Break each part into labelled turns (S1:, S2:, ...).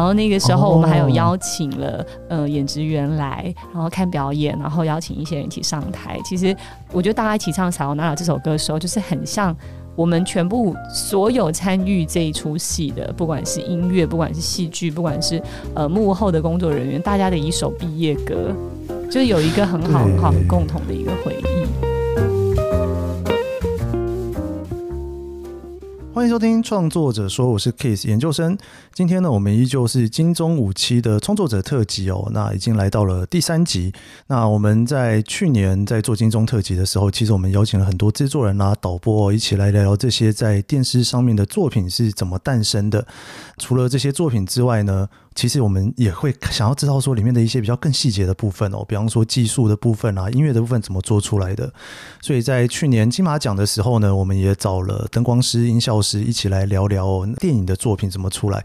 S1: 然后那个时候我们还有邀请了呃演职员来，然后看表演，然后邀请一些人一起上台。其实我觉得大家一起唱《撒由那拉》这首歌的时候，就是很像我们全部所有参与这一出戏的，不管是音乐，不管是戏剧，不管是呃幕后的工作人员，大家的一首毕业歌，就是有一个很好很好很共同的一个回忆。
S2: 欢迎收听创作者说，我是 Kiss 研究生。今天呢，我们依旧是金钟五期的创作者特辑哦。那已经来到了第三集。那我们在去年在做金钟特辑的时候，其实我们邀请了很多制作人啊、导播一起来聊聊这些在电视上面的作品是怎么诞生的。除了这些作品之外呢，其实我们也会想要知道说里面的一些比较更细节的部分哦，比方说技术的部分啊、音乐的部分怎么做出来的。所以在去年金马奖的时候呢，我们也找了灯光师、音效师一起来聊聊电影的作品怎么出来。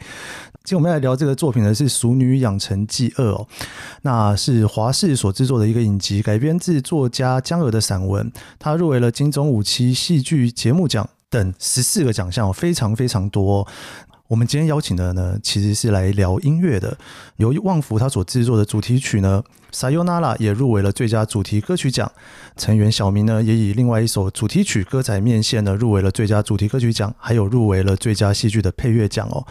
S2: 今天我们来聊这个作品呢，是《熟女养成记二》哦，那是华视所制作的一个影集，改编自作家江鹅的散文，它入围了金钟五期戏剧节目奖等十四个奖项，非常非常多。我们今天邀请的呢，其实是来聊音乐的。由旺福他所制作的主题曲呢，《撒由那拉》也入围了最佳主题歌曲奖。成员小明呢，也以另外一首主题曲《歌仔面线》呢，入围了最佳主题歌曲奖，还有入围了最佳戏剧的配乐奖哦。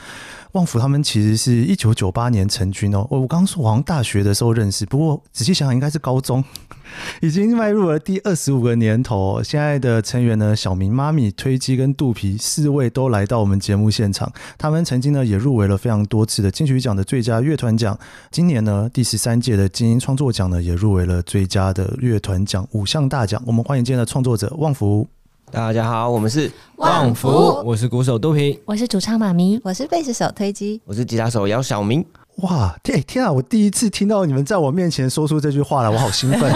S2: 旺福他们其实是一九九八年成军哦。我我刚刚说好像大学的时候认识，不过仔细想想应该是高中，已经迈入了第二十五个年头。现在的成员呢，小明、妈咪、推机跟肚皮四位都来到我们节目现场。他们曾经呢也入围了非常多次的金曲奖的最佳乐团奖。今年呢第十三届的金音创作奖呢也入围了最佳的乐团奖五项大奖。我们欢迎今天的创作者旺福。
S3: 大家好，我们是旺福，我是鼓手肚皮，
S1: 我是主唱妈咪，
S4: 我是贝斯手推机，
S3: 我是吉他手姚小明。
S2: 哇，天天啊！我第一次听到你们在我面前说出这句话了，我好兴奋，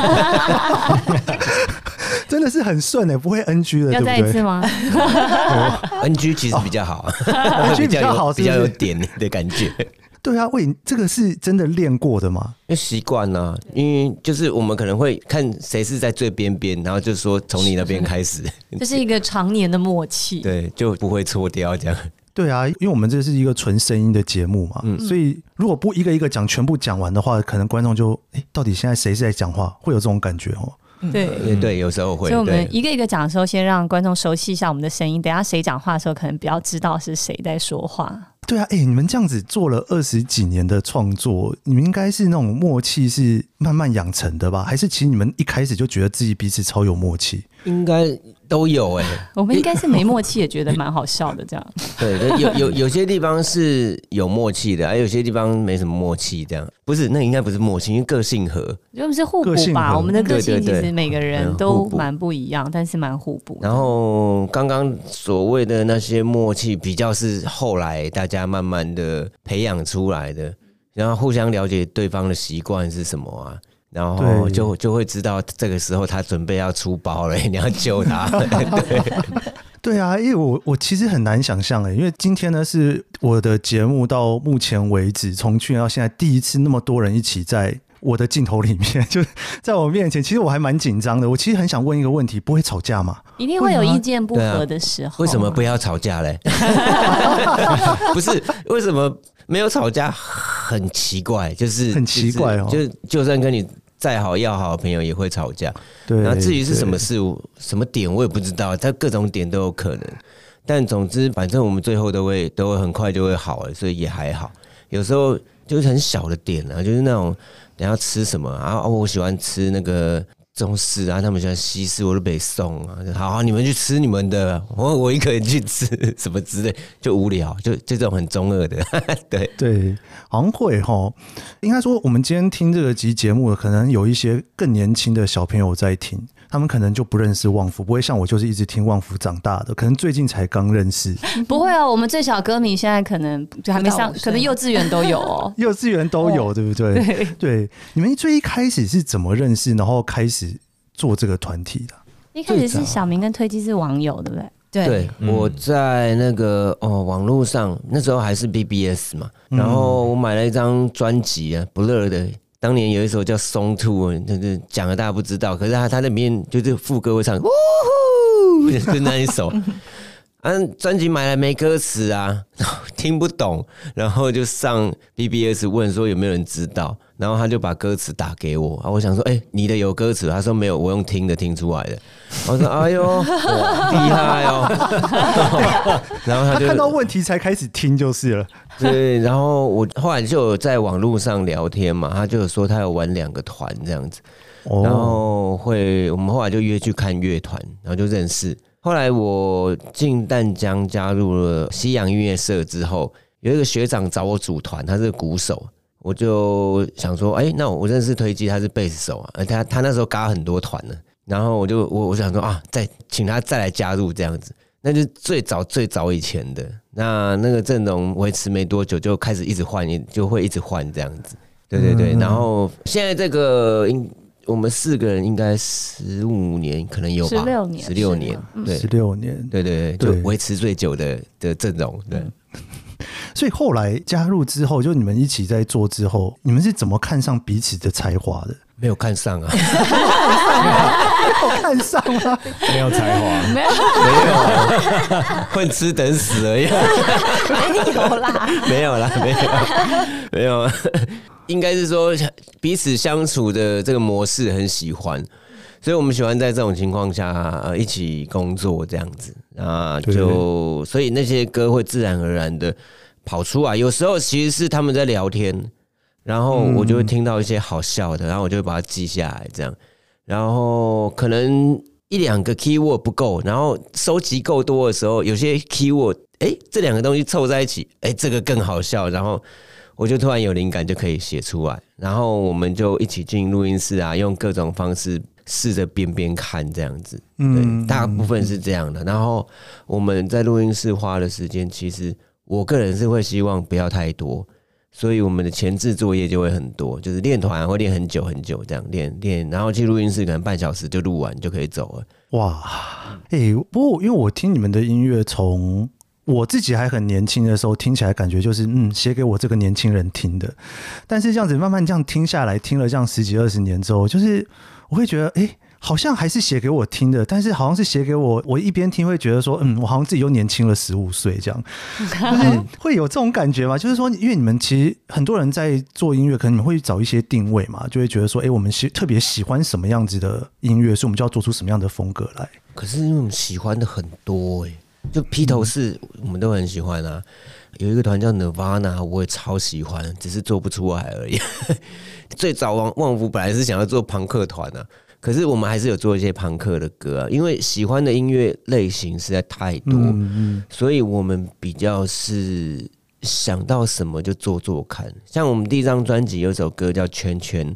S2: 真的是很顺哎，不会 NG 的，
S1: 要再一次吗
S3: ？NG 其实比较好，
S2: NG 比较好，
S3: 比较有点的感觉。
S2: 对啊，喂，这个是真的练过的吗？
S3: 因为习惯呢，因为就是我们可能会看谁是在最边边，然后就说从你那边开始，
S1: 这是一个常年的默契，
S3: 对，就不会错掉这样。
S2: 对啊，因为我们这是一个纯声音的节目嘛，嗯，所以如果不一个一个讲，全部讲完的话，可能观众就哎，到底现在谁是在讲话，会有这种感觉哦。
S1: 对
S3: 对对，有时候会。
S1: 所以我们一个一个讲的时候，先让观众熟悉一下我们的声音，等下谁讲话的时候，可能比较知道是谁在说话。
S2: 对啊，哎，你们这样子做了二十几年的创作，你们应该是那种默契是慢慢养成的吧？还是其实你们一开始就觉得自己彼此超有默契？
S3: 应该。都有哎、欸，
S1: 我们应该是没默契，也觉得蛮好笑的这样。
S3: 对，有有有些地方是有默契的，而有些地方没什么默契，这样不是？那应该不是默契，因为个性和，
S1: 就不是互补吧？我们的个性其实每个人都蛮不一样，但是蛮互补。
S3: 然后刚刚所谓的那些默契，比较是后来大家慢慢的培养出来的，然后互相了解对方的习惯是什么啊。然后就就会知道这个时候他准备要出包了，你要救他。对，
S2: 对啊，因为我我其实很难想象诶，因为今天呢是我的节目到目前为止从去年到现在第一次那么多人一起在我的镜头里面，就在我面前，其实我还蛮紧张的。我其实很想问一个问题：不会吵架吗？
S1: 一定会有意见不合的时候。
S3: 为什么不要吵架嘞？不是为什么？没有吵架很奇怪，就是
S2: 很奇怪哦。
S3: 就就算跟你再好要好的朋友也会吵架。对，然后至于是什么事物、什么点，我也不知道。它各种点都有可能。但总之，反正我们最后都会都会很快就会好了，所以也还好。有时候就是很小的点啊，就是那种等下吃什么啊？我喜欢吃那个。中式啊，他们喜欢西式，我都北送啊。好，好，你们去吃你们的，我我一个人去吃 什么之类，就无聊，就就这种很中二的。对
S2: 对，好像会哈。应该说，我们今天听这个集节目，可能有一些更年轻的小朋友在听。他们可能就不认识旺福，不会像我就是一直听旺福长大的，可能最近才刚认识。
S1: 不会哦，我们最小歌迷现在可能就还没上，可能幼稚园都有哦，
S2: 幼稚园都有，对不对？对对，你们最一开始是怎么认识，然后开始做这个团体的？
S1: 一开始是小明跟推机是网友，对不
S3: 对？对，我在那个哦网络上，那时候还是 BBS 嘛，然后我买了一张专辑啊，Blur 的。当年有一首叫《松兔》，就是讲了大家不知道，可是他他那边就是副歌会唱，呜呼，就那一首。嗯，专辑买来没歌词啊，听不懂，然后就上 BBS 问说有没有人知道，然后他就把歌词打给我啊，我想说，哎、欸，你的有歌词？他说没有，我用听的听出来的。我说，哎呦，厉害哦！然后他就
S2: 他看到问题才开始听就是了。
S3: 对，然后我后来就有在网络上聊天嘛，他就有说他有玩两个团这样子，然后会我们后来就约去看乐团，然后就认识。后来我进淡江加入了西洋音乐社之后，有一个学长找我组团，他是鼓手，我就想说，哎，那我认识推机，他是贝斯手啊，而他他那时候嘎很多团呢，然后我就我我想说啊，再请他再来加入这样子，那就最早最早以前的。那那个阵容维持没多久就开始一直换，就会一直换这样子，对对对，然后现在这个应。我们四个人应该十五年，可能有吧，十六年，十六年，对，
S2: 十六年，
S3: 对对对，就维持最久的的阵容，对。
S2: 所以后来加入之后，就你们一起在做之后，你们是怎么看上彼此的才华的？
S3: 没有看上啊，
S2: 没有看上啊，
S3: 没有才华，没有，没有，混吃等死而已，
S1: 没有啦，
S3: 没有啦，没有，没有。应该是说彼此相处的这个模式很喜欢，所以我们喜欢在这种情况下呃一起工作这样子啊，就所以那些歌会自然而然的跑出来。有时候其实是他们在聊天，然后我就会听到一些好笑的，然后我就会把它记下来这样。然后可能一两个 keyword 不够，然后收集够多的时候，有些 keyword 哎这两个东西凑在一起，哎这个更好笑，然后。我就突然有灵感，就可以写出来，然后我们就一起进录音室啊，用各种方式试着边边看，这样子。对，大部分是这样的。然后我们在录音室花的时间，其实我个人是会希望不要太多，所以我们的前置作业就会很多，就是练团会练很久很久，这样练练，然后去录音室可能半小时就录完就可以走了。
S2: 哇，哎、欸，不过因为我听你们的音乐从。我自己还很年轻的时候，听起来感觉就是嗯，写给我这个年轻人听的。但是这样子慢慢这样听下来，听了这样十几二十年之后，就是我会觉得，哎、欸，好像还是写给我听的，但是好像是写给我，我一边听会觉得说，嗯，我好像自己又年轻了十五岁这样，就 是会有这种感觉嘛。就是说，因为你们其实很多人在做音乐，可能你们会找一些定位嘛，就会觉得说，哎、欸，我们喜特别喜欢什么样子的音乐，所以我们就要做出什么样的风格来。
S3: 可是因为我们喜欢的很多哎、欸。就披头士，我们都很喜欢啊。有一个团叫 Nirvana，我也超喜欢，只是做不出来而已。最早旺旺福本来是想要做朋克团啊，可是我们还是有做一些朋克的歌啊，因为喜欢的音乐类型实在太多，所以我们比较是想到什么就做做看。像我们第一张专辑有首歌叫《圈圈》，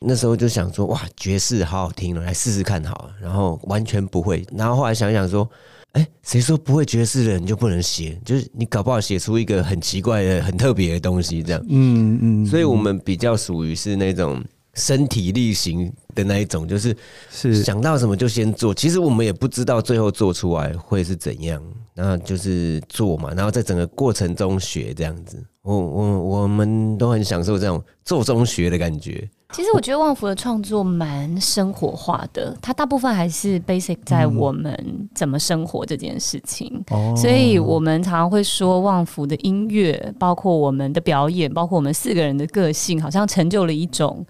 S3: 那时候就想说哇，爵士好好听了，来试试看好了，然后完全不会，然后后来想想说。哎，谁说不会爵士的人就不能写？就是你搞不好写出一个很奇怪的、很特别的东西，这样。嗯嗯。所以我们比较属于是那种身体力行的那一种，就是是想到什么就先做。其实我们也不知道最后做出来会是怎样，然后就是做嘛，然后在整个过程中学这样子。我我我们都很享受这种做中学的感觉。
S1: 其实我觉得旺福的创作蛮生活化的，它大部分还是 basic 在我们怎么生活这件事情，嗯、所以我们常常会说旺福的音乐，包括我们的表演，包括我们四个人的个性，好像成就了一种，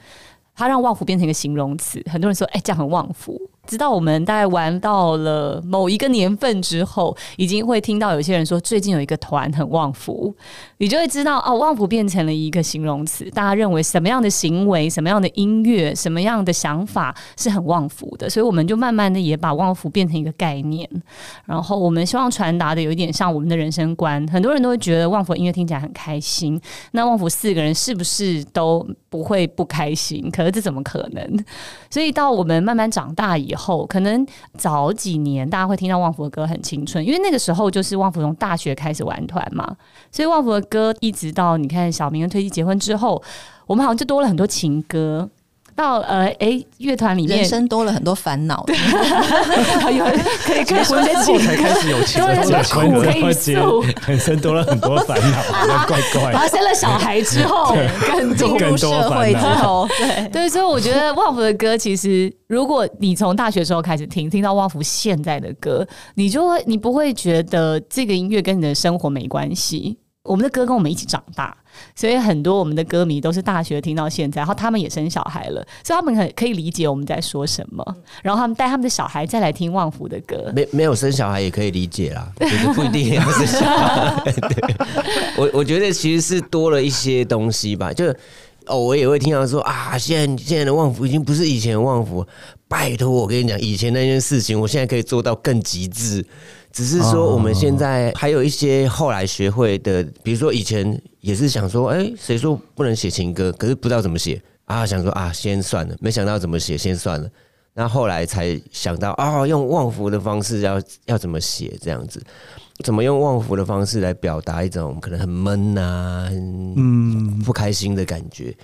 S1: 它让旺福变成一个形容词。很多人说，哎，这样很旺福。直到我们大概玩到了某一个年份之后，已经会听到有些人说，最近有一个团很旺福，你就会知道哦，旺福变成了一个形容词。大家认为什么样的行为、什么样的音乐、什么样的想法是很旺福的，所以我们就慢慢的也把旺福变成一个概念。然后我们希望传达的有一点像我们的人生观。很多人都会觉得旺福音乐听起来很开心，那旺福四个人是不是都不会不开心？可是这怎么可能？所以到我们慢慢长大以后。后可能早几年大家会听到旺福的歌很青春，因为那个时候就是旺福从大学开始玩团嘛，所以旺福的歌一直到你看小明跟推机结婚之后，我们好像就多了很多情歌。到呃，哎，乐团里面
S4: 人生多了很多烦恼，对，
S1: 有可以可以说
S2: 之后才开始有钱，
S1: 对，很苦可以诉，
S5: 人生多了很多烦恼，怪怪。
S1: 然后生了小孩之后，更
S4: 进入社会之后，对
S1: 对，所以我觉得旺福的歌，其实如果你从大学时候开始听，听到旺福现在的歌，你就会你不会觉得这个音乐跟你的生活没关系。我们的歌跟我们一起长大，所以很多我们的歌迷都是大学听到现在，然后他们也生小孩了，所以他们很可以理解我们在说什么，然后他们带他们的小孩再来听旺福的歌。
S3: 没没有生小孩也可以理解啦，就是不一定要生小孩。对，我我觉得其实是多了一些东西吧，就哦，我也会听到说啊，现在现在的旺福已经不是以前的旺福，拜托我跟你讲，以前那件事情，我现在可以做到更极致。只是说，我们现在还有一些后来学会的，比如说以前也是想说，哎，谁说不能写情歌？可是不知道怎么写啊，想说啊，先算了，没想到怎么写，先算了。那后来才想到啊，用旺福的方式要要怎么写这样子，怎么用旺福的方式来表达一种可能很闷啊，嗯，不开心的感觉。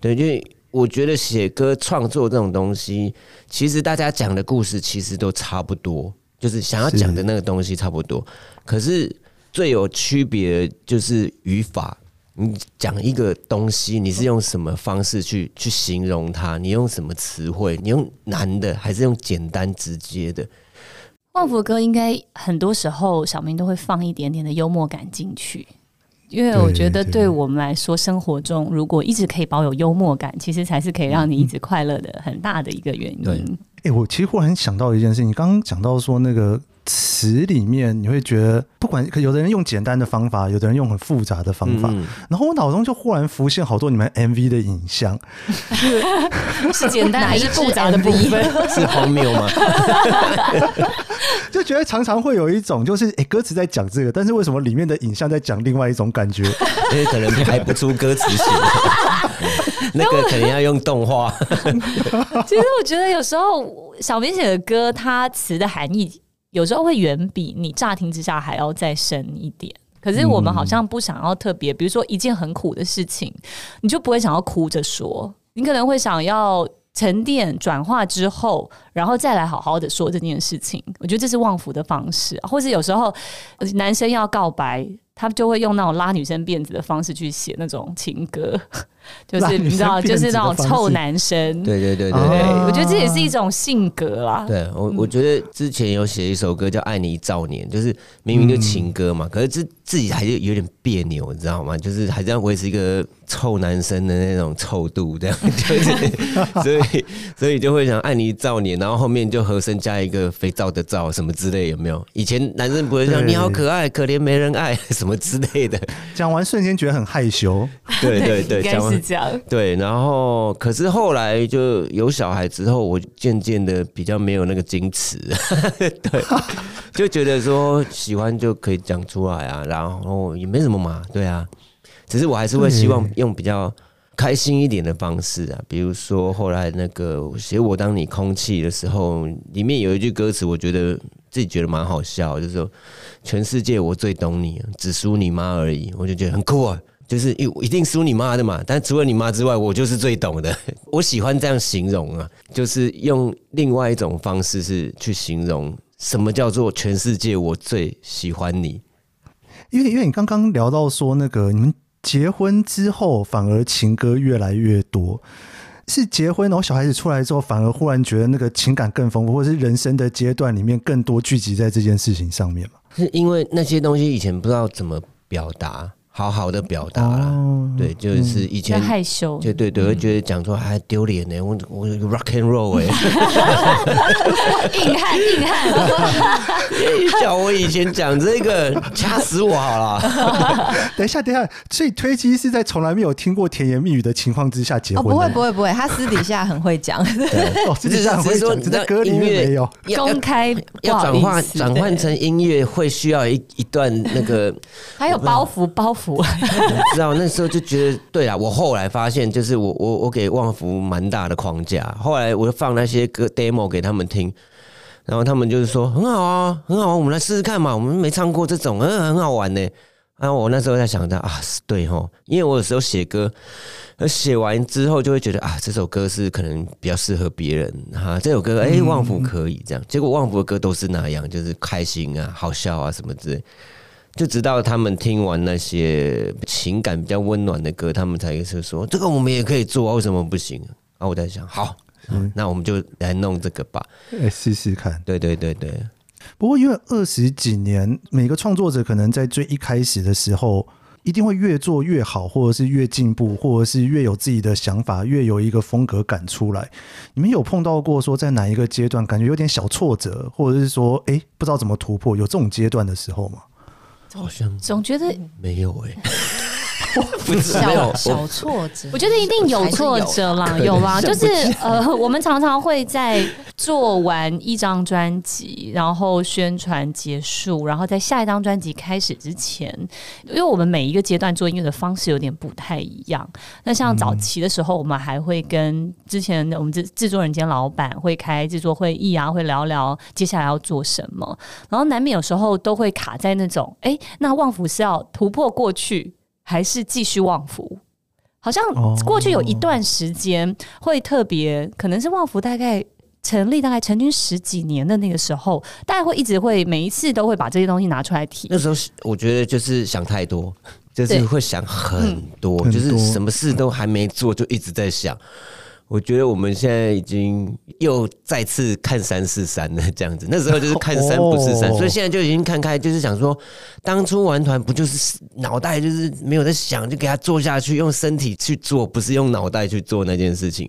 S3: 对，因为我觉得写歌创作这种东西，其实大家讲的故事其实都差不多。就是想要讲的那个东西差不多，可是最有区别就是语法。你讲一个东西，你是用什么方式去去形容它？你用什么词汇？你用难的还是用简单直接的？
S1: 旺福哥应该很多时候小明都会放一点点的幽默感进去，因为我觉得对我们来说，生活中如果一直可以保有幽默感，其实才是可以让你一直快乐的很大的一个原因。
S2: 哎、欸，我其实忽然想到一件事情，你刚刚讲到说那个词里面，你会觉得不管有的人用简单的方法，有的人用很复杂的方法，嗯、然后我脑中就忽然浮现好多你们 MV 的影像，
S1: 是，是简单还是复杂的部分？
S3: 是荒谬吗？
S2: 就觉得常常会有一种，就是哎、欸，歌词在讲这个，但是为什么里面的影像在讲另外一种感觉？
S3: 因为可能排不出歌词写。那个肯定要用动画。
S1: 其实我觉得有时候小明写的歌，它词的含义有时候会远比你乍听之下还要再深一点。可是我们好像不想要特别，比如说一件很苦的事情，你就不会想要哭着说，你可能会想要沉淀转化之后，然后再来好好的说这件事情。我觉得这是旺福的方式，或是有时候男生要告白。他就会用那种拉女生辫子的方式去写那种情歌，就是你知道，就是那种臭男生。
S3: 对对对对，
S1: 对，我觉得这也是一种性格啊。
S3: 对我，我觉得之前有写一首歌叫《爱你一兆年》，就是明明就情歌嘛，可是自自己还是有点别扭，你知道吗？就是还是要维持一个臭男生的那种臭度，这样 就是，所以所以就会想爱你一兆年，然后后面就和声加一个肥皂的皂什么之类，有没有？以前男生不会说你好可爱，可怜没人爱 什么之类的，
S2: 讲完瞬间觉得很害羞。
S1: 对对对，应该
S3: 对，然后可是后来就有小孩之后，我渐渐的比较没有那个矜持，对，就觉得说喜欢就可以讲出来啊，然后也没什么嘛，对啊，只是我还是会希望用比较开心一点的方式啊，比如说后来那个写我当你空气的时候，里面有一句歌词，我觉得自己觉得蛮好笑，就是说全世界我最懂你，只输你妈而已，我就觉得很酷啊。就是一一定输你妈的嘛，但除了你妈之外，我就是最懂的。我喜欢这样形容啊，就是用另外一种方式是去形容什么叫做全世界我最喜欢你。
S2: 因为因为你刚刚聊到说那个你们结婚之后反而情歌越来越多，是结婚然后小孩子出来之后反而忽然觉得那个情感更丰富，或者是人生的阶段里面更多聚集在这件事情上面嘛？
S3: 是因为那些东西以前不知道怎么表达。好好的表达啦，哦、对，就是以前
S1: 害羞，
S3: 对对对，会觉得讲出来还丢脸呢。我我 rock and roll 哎，
S1: 硬汉硬汉，
S3: 叫我以前讲这个，掐死我好了。
S2: 等一下，等一下，所以推机是在从来没有听过甜言蜜语的情况之下结婚？
S4: 哦，不会不会不会，他私底下很会讲。
S2: 哦，私底下很会讲，只在歌里面没有
S1: 公开，
S3: 要转换转换成音乐会需要一一段那个，
S1: 还有包袱包袱。我
S3: 知道那时候就觉得对啊，我后来发现就是我我我给旺福蛮大的框架，后来我就放那些歌 demo 给他们听，然后他们就是说很好啊，很好啊，我们来试试看嘛，我们没唱过这种，嗯，很好玩呢。啊，我那时候在想着啊，是对吼，因为我有时候写歌，写完之后就会觉得啊，这首歌是可能比较适合别人哈，这首歌哎，旺福可以这样，结果旺福的歌都是那样，就是开心啊、好笑啊什么之类，就直到他们听完那些情感比较温暖的歌，他们才是说这个我们也可以做，为什么不行？啊，我在想，好，那我们就来弄这个吧，
S2: 来试试看。
S3: 对对对对。
S2: 不过，因为二十几年，每个创作者可能在最一开始的时候，一定会越做越好，或者是越进步，或者是越有自己的想法，越有一个风格感出来。你们有碰到过说，在哪一个阶段感觉有点小挫折，或者是说，哎，不知道怎么突破，有这种阶段的时候吗？
S3: 好像
S1: 总觉得
S3: 没有哎、欸。
S4: 不小小挫折，
S1: 我觉得一定有挫折啦，有啦，就是呃，我们常常会在做完一张专辑，然后宣传结束，然后在下一张专辑开始之前，因为我们每一个阶段做音乐的方式有点不太一样。那像早期的时候，我们还会跟之前我们制制作人兼老板会开制作会议啊，会聊聊接下来要做什么，然后难免有时候都会卡在那种，哎，那旺福是要突破过去。还是继续旺福，好像过去有一段时间会特别，可能是旺福大概成立大概成军十几年的那个时候，大家会一直会每一次都会把这些东西拿出来提。
S3: 那时候我觉得就是想太多，就是会想很多，就是什么事都还没做就一直在想。我觉得我们现在已经又再次看山是山了，这样子。那时候就是看山不是山，所以现在就已经看开，就是想说，当初玩团不就是脑袋就是没有在想，就给他做下去，用身体去做，不是用脑袋去做那件事情。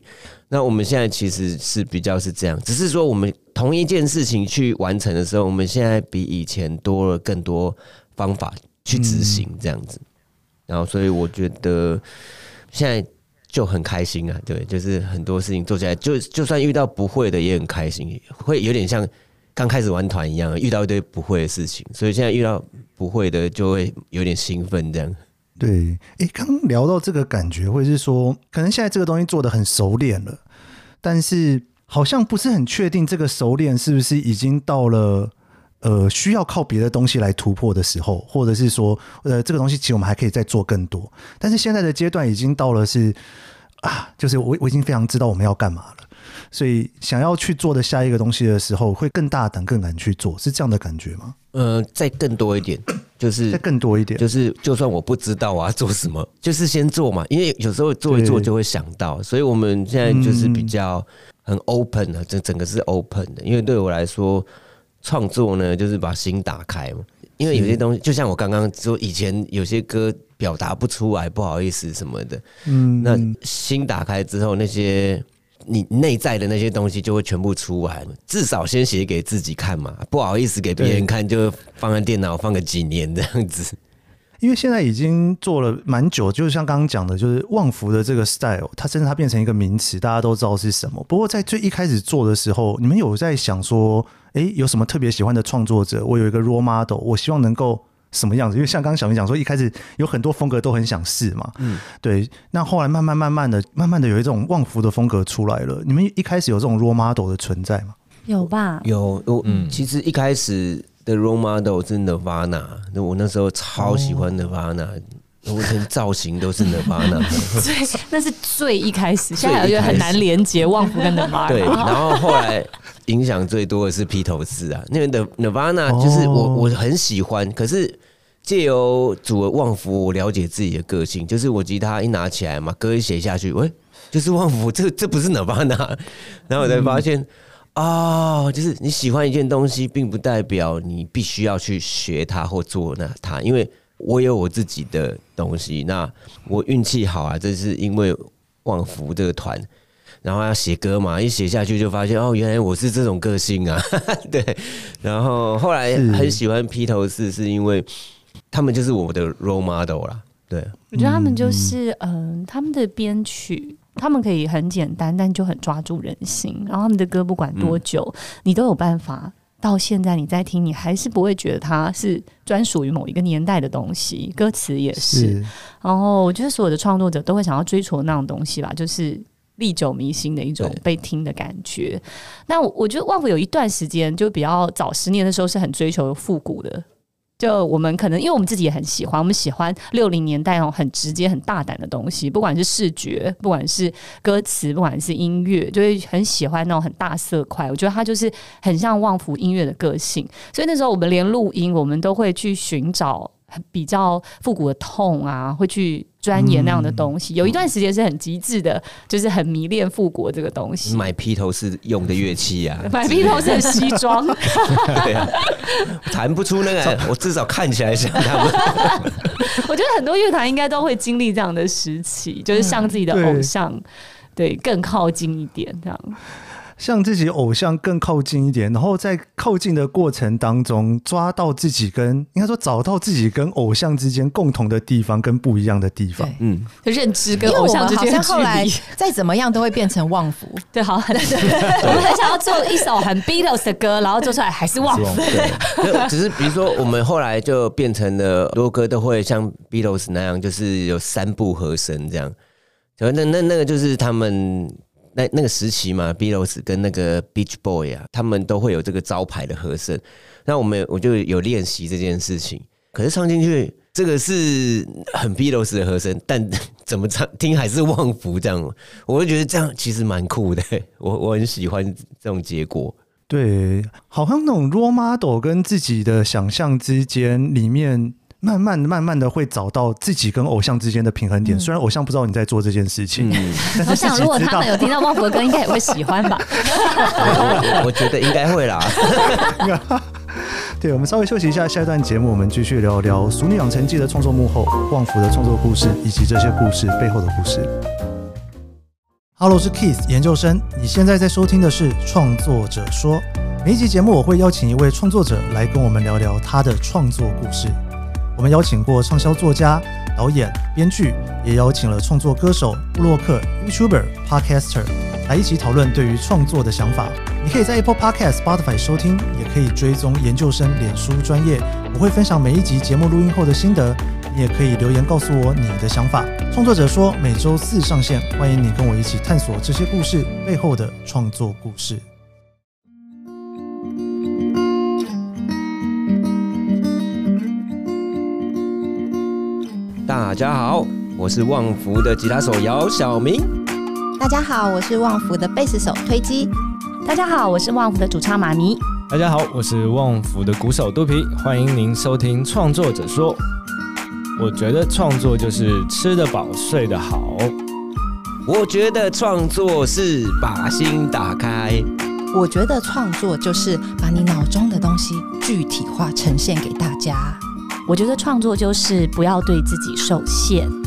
S3: 那我们现在其实是比较是这样，只是说我们同一件事情去完成的时候，我们现在比以前多了更多方法去执行这样子。然后，所以我觉得现在。就很开心啊，对，就是很多事情做起来，就就算遇到不会的也很开心，会有点像刚开始玩团一样，遇到一堆不会的事情，所以现在遇到不会的就会有点兴奋，这样。
S2: 对，哎，刚聊到这个感觉，会是说，可能现在这个东西做的很熟练了，但是好像不是很确定这个熟练是不是已经到了呃需要靠别的东西来突破的时候，或者是说，呃，这个东西其实我们还可以再做更多，但是现在的阶段已经到了是。啊，就是我我已经非常知道我们要干嘛了，所以想要去做的下一个东西的时候，会更大胆、更敢去做，是这样的感觉吗？
S3: 呃，再更多一点，就是
S2: 再更多一点，
S3: 就是就算我不知道我要做什么，就是先做嘛，因为有时候做一做就会想到，所以我们现在就是比较很 open 的，这整个是 open 的，因为对我来说，创作呢就是把心打开嘛，因为有些东西，就像我刚刚说，以前有些歌。表达不出来，不好意思什么的。嗯，那心打开之后，那些你内在的那些东西就会全部出来。至少先写给自己看嘛，不好意思给别人看，就放在电脑放个几年这样子。
S2: 因为现在已经做了蛮久，就是像刚刚讲的，就是旺福的这个 style，它甚至它变成一个名词，大家都知道是什么。不过在最一开始做的时候，你们有在想说，哎，有什么特别喜欢的创作者？我有一个 role model，我希望能够。什么样子？因为像刚刚小明讲说，一开始有很多风格都很想试嘛。嗯，对。那后来慢慢慢慢的、慢慢的有一种旺福的风格出来了。你们一开始有这种 role model 的存在吗？
S1: 有吧？
S3: 有。我嗯，其实一开始的 role model 是 Nirvana，那我那时候超喜欢 Nirvana，哦，我连造型都是 Nirvana。
S1: 对，那是最一开始，现在我觉得很难连接旺福跟 Nirvana。
S3: 对，然后后来。影响最多的是披头士啊，那边的 Nirvana 就是我我很喜欢，可是借由组了旺福，我了解自己的个性，就是我吉他一拿起来嘛，歌一写下去，喂，就是旺福，这这不是 Nirvana，然后我才发现，哦，就是你喜欢一件东西，并不代表你必须要去学它或做那它，因为我有我自己的东西，那我运气好啊，这是因为旺福这个团。然后要写歌嘛，一写下去就发现哦，原来我是这种个性啊，对。然后后来很喜欢披头士，是因为他们就是我的 role model 啦。对，
S1: 我觉得他们就是嗯、呃，他们的编曲，他们可以很简单，但就很抓住人心。然后他们的歌不管多久，嗯、你都有办法。到现在你在听，你还是不会觉得它是专属于某一个年代的东西，歌词也是。是然后我觉得所有的创作者都会想要追求那种东西吧，就是。历久弥新的一种被听的感觉。那我觉得旺福有一段时间就比较早十年的时候是很追求复古的就我们可能，因为我们自己也很喜欢，我们喜欢六零年代那种很直接、很大胆的东西，不管是视觉，不管是歌词，不管是音乐，就会很喜欢那种很大色块。我觉得它就是很像旺福音乐的个性，所以那时候我们连录音，我们都会去寻找比较复古的痛啊，会去。钻研那样的东西，有一段时间是很极致的，就是很迷恋复古这个东西。
S3: 买披头士用的乐器啊，
S1: 买披头士的西装，
S3: 对啊，弹不出那个，我至少看起来像他们。
S1: 我觉得很多乐团应该都会经历这样的时期，就是向自己的偶像，对，对更靠近一点这样。
S2: 向自己偶像更靠近一点，然后在靠近的过程当中，抓到自己跟应该说找到自己跟偶像之间共同的地方跟不一样的地方。
S1: 嗯，认知跟偶像之间的距离，
S4: 后来再怎么样都会变成旺福。
S1: 对，好，对，我们很想要做一首很 Beatles 的歌，然后做出来还是旺福。
S3: 对，只是比如说我们后来就变成了很多歌都会像 Beatles 那样，就是有三部和声这样。那那那个就是他们。那那个时期嘛，Beatles 跟那个 Beach Boy 啊，他们都会有这个招牌的和声。那我们我就有练习这件事情，可是唱进去，这个是很 Beatles 的和声，但 怎么唱听还是旺福这样。我就觉得这样其实蛮酷的，我我很喜欢这种结果。
S2: 对，好像那种 role model 跟自己的想象之间里面。慢慢慢慢的会找到自己跟偶像之间的平衡点，虽然偶像不知道你在做这件事情，嗯、
S1: 我想如果他们有听到旺福的歌，应该也会喜欢吧。
S3: 我 我觉得应该会啦。
S2: 对，我们稍微休息一下，下一段节目我们继续聊聊《俗女养成记》的创作幕后，旺福的创作故事，以及这些故事背后的故事。Hello，是 Keith 研究生，你现在在收听的是《创作者说》。每一集节目我会邀请一位创作者来跟我们聊聊他的创作故事。我们邀请过畅销作家、导演、编剧，也邀请了创作歌手、布洛克、YouTuber、Podcaster 来一起讨论对于创作的想法。你可以在 Apple Podcast、Spotify 收听，也可以追踪研究生脸书专业。我会分享每一集节目录音后的心得，你也可以留言告诉我你的想法。创作者说每周四上线，欢迎你跟我一起探索这些故事背后的创作故事。
S3: 大家好，我是旺福的吉他手姚小明。
S4: 大家好，我是旺福的贝斯手推机。
S1: 大家好，我是旺福的主唱妈咪。
S5: 大家好，我是旺福的鼓手肚皮。欢迎您收听《创作者说》。我觉得创作就是吃得饱、睡得好。
S3: 我觉得创作是把心打开。
S4: 我觉得创作就是把你脑中的东西具体化呈现给大家。
S1: 我觉得创作就是不要对自己受限。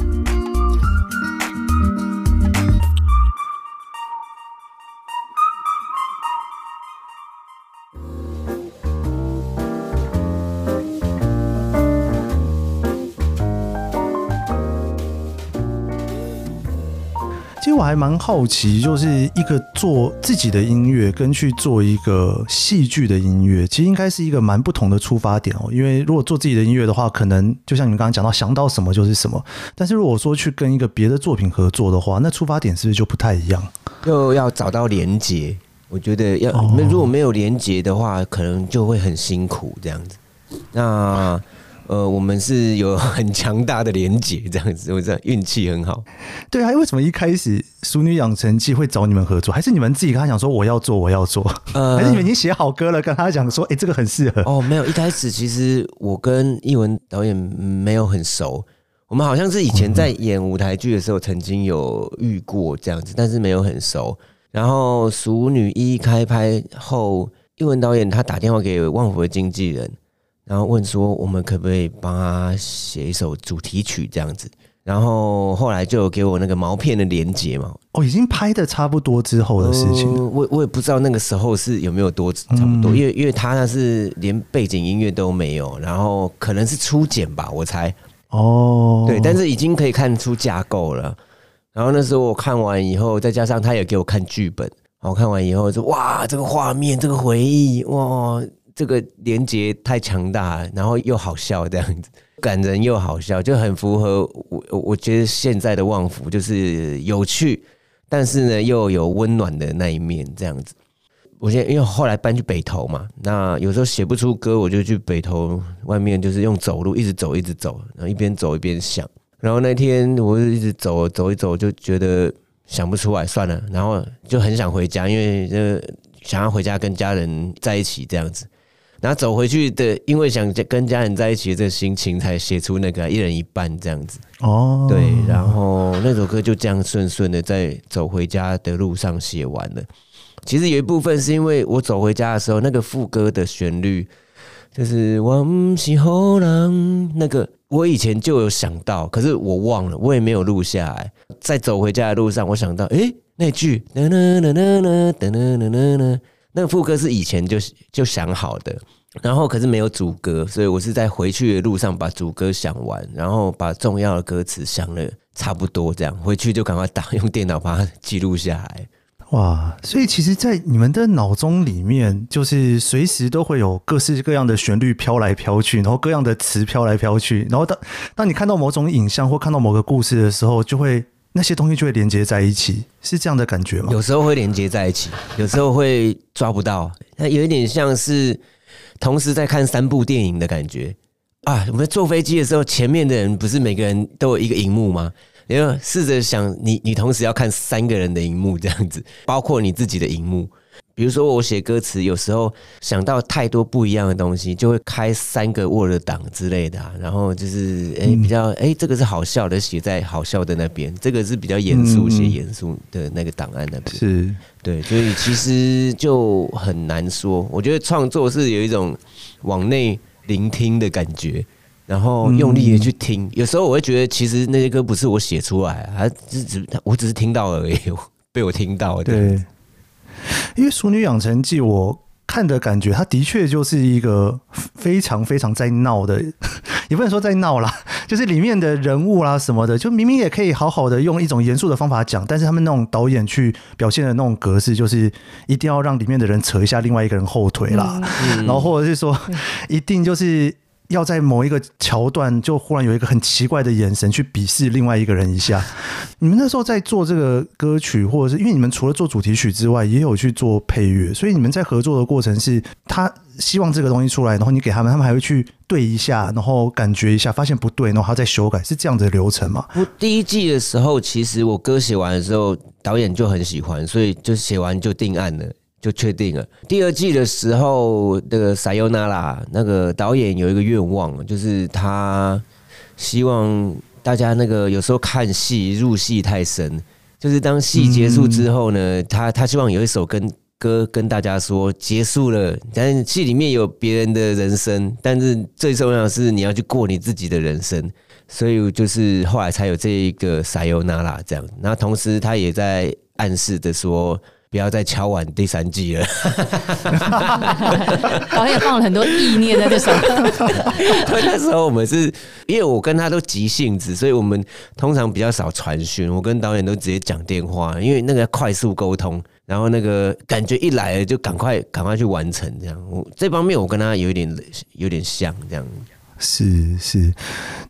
S2: 还蛮好奇，就是一个做自己的音乐，跟去做一个戏剧的音乐，其实应该是一个蛮不同的出发点哦。因为如果做自己的音乐的话，可能就像你们刚刚讲到，想到什么就是什么。但是如果说去跟一个别的作品合作的话，那出发点是不是就不太一样？
S3: 又要找到连接，我觉得要如果没有连接的话，可能就会很辛苦这样子。那。呃，我们是有 很强大的连结，这样子，我这样运气很好。
S2: 对啊，为什么一开始《熟女养成记》会找你们合作？还是你们自己跟他讲说我要做，我要做？呃，还是你们已经写好歌了，跟他讲说，哎、欸，这个很适合？
S3: 哦，没有，一开始其实我跟艺文导演没有很熟，我们好像是以前在演舞台剧的时候曾经有遇过这样子，但是没有很熟。然后《熟女一》开拍后，艺文导演他打电话给万福的经纪人。然后问说，我们可不可以帮他写一首主题曲这样子？然后后来就有给我那个毛片的连接嘛。
S2: 哦，已经拍的差不多之后的事情。
S3: 呃、我我也不知道那个时候是有没有多差不多，嗯、因为因为他那是连背景音乐都没有，然后可能是初剪吧，我猜。
S2: 哦，
S3: 对，但是已经可以看出架构了。然后那时候我看完以后，再加上他也给我看剧本，我看完以后就哇，这个画面，这个回忆，哇。这个连接太强大，然后又好笑，这样子 感人又好笑，就很符合我。我觉得现在的旺福就是有趣，但是呢又有温暖的那一面，这样子。我现在因为后来搬去北投嘛，那有时候写不出歌，我就去北投外面，就是用走路一直走，一直走，然后一边走一边想。然后那天我就一直走走一走，就觉得想不出来，算了，然后就很想回家，因为就想要回家跟家人在一起这样子。然后走回去的，因为想跟家人在一起的这个心情，才写出那个一人一半这样子。哦，对，然后那首歌就这样顺顺的在走回家的路上写完了。其实有一部分是因为我走回家的时候，那个副歌的旋律就是“我不是好人”，那个我以前就有想到，可是我忘了，我也没有录下来。在走回家的路上，我想到，哎，那句“哒哒哒哒哒哒哒哒哒哒”。那个副歌是以前就就想好的，然后可是没有主歌，所以我是在回去的路上把主歌想完，然后把重要的歌词想了差不多，这样回去就赶快打用电脑把它记录下来。
S2: 哇！所以其实，在你们的脑中里面，就是随时都会有各式各样的旋律飘来飘去，然后各样的词飘来飘去，然后当当你看到某种影像或看到某个故事的时候，就会。那些东西就会连接在一起，是这样的感觉吗？
S3: 有时候会连接在一起，有时候会抓不到。那有一点像是同时在看三部电影的感觉啊！我们坐飞机的时候，前面的人不是每个人都有一个荧幕吗？你要试着想，你你同时要看三个人的荧幕这样子，包括你自己的荧幕。比如说我写歌词，有时候想到太多不一样的东西，就会开三个 Word 档之类的，啊，然后就是哎、欸、比较哎、欸、这个是好笑的，写在好笑的那边；这个是比较严肃，写严肃的那个档案那边。
S2: 是，
S3: 对，所以其实就很难说。我觉得创作是有一种往内聆听的感觉，然后用力的去听。有时候我会觉得，其实那些歌不是我写出来，还只只我只是听到而已，被我听到的。
S2: 对。因为《熟女养成记》，我看的感觉，它的确就是一个非常非常在闹的，也不能说在闹啦，就是里面的人物啦什么的，就明明也可以好好的用一种严肃的方法讲，但是他们那种导演去表现的那种格式，就是一定要让里面的人扯一下另外一个人后腿啦，然后或者是说，一定就是。要在某一个桥段，就忽然有一个很奇怪的眼神去鄙视另外一个人一下。你们那时候在做这个歌曲，或者是因为你们除了做主题曲之外，也有去做配乐，所以你们在合作的过程是，他希望这个东西出来，然后你给他们，他们还会去对一下，然后感觉一下，发现不对，然后他再修改，是这样的流程吗？
S3: 我第一季的时候，其实我歌写完的时候，导演就很喜欢，所以就写完就定案了。就确定了。第二季的时候，那个《撒尤那拉》那个导演有一个愿望，就是他希望大家那个有时候看戏入戏太深，就是当戏结束之后呢，他他希望有一首跟歌跟大家说结束了，但是戏里面有别人的人生，但是最重要的是你要去过你自己的人生，所以就是后来才有这一个《撒尤那拉》这样。那同时他也在暗示着说。不要再敲完第三季了。
S1: 导演放了很多意念在这上面。
S3: 对，那时候我们是因为我跟他都急性子，所以我们通常比较少传讯。我跟导演都直接讲电话，因为那个快速沟通，然后那个感觉一来了就赶快赶快去完成这样。我这方面我跟他有点有点像这样。
S2: 是是，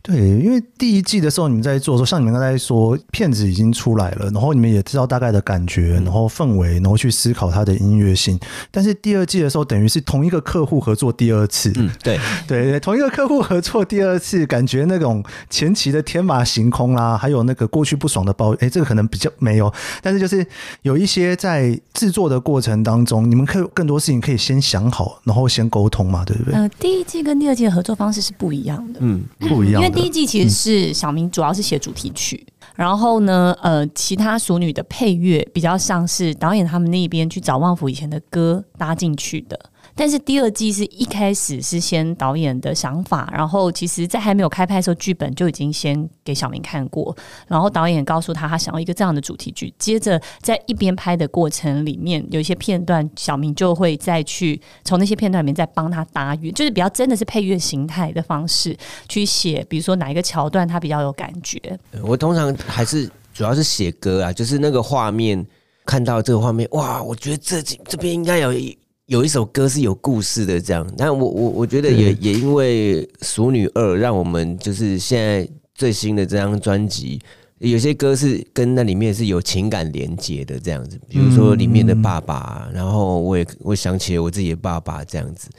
S2: 对，因为第一季的时候你们在做的时候，像你们刚才说，片子已经出来了，然后你们也知道大概的感觉，然后氛围，然后去思考它的音乐性。但是第二季的时候，等于是同一个客户合作第二次，
S3: 嗯，对
S2: 对，同一个客户合作第二次，感觉那种前期的天马行空啦，还有那个过去不爽的包，哎，这个可能比较没有，但是就是有一些在制作的过程当中，你们可以更多事情可以先想好，然后先沟通嘛，对不对？
S1: 呃，第一季跟第二季的合作方式是。不一样的，
S2: 嗯，不一样。因
S1: 为第一季其实是小明主要是写主题曲，嗯、然后呢，呃，其他熟女的配乐比较像是导演他们那边去找旺福以前的歌搭进去的。但是第二季是一开始是先导演的想法，然后其实，在还没有开拍的时候，剧本就已经先给小明看过，然后导演告诉他他想要一个这样的主题剧。接着在一边拍的过程里面，有一些片段，小明就会再去从那些片段里面再帮他搭乐，就是比较真的是配乐形态的方式去写，比如说哪一个桥段他比较有感觉。
S3: 我通常还是主要是写歌啊，就是那个画面，看到这个画面，哇，我觉得这这边应该有一。有一首歌是有故事的，这样。但我我我觉得也也因为《熟女二》，让我们就是现在最新的这张专辑，有些歌是跟那里面是有情感连接的这样子，比如说里面的爸爸，然后我也我想起了我自己的爸爸这样子，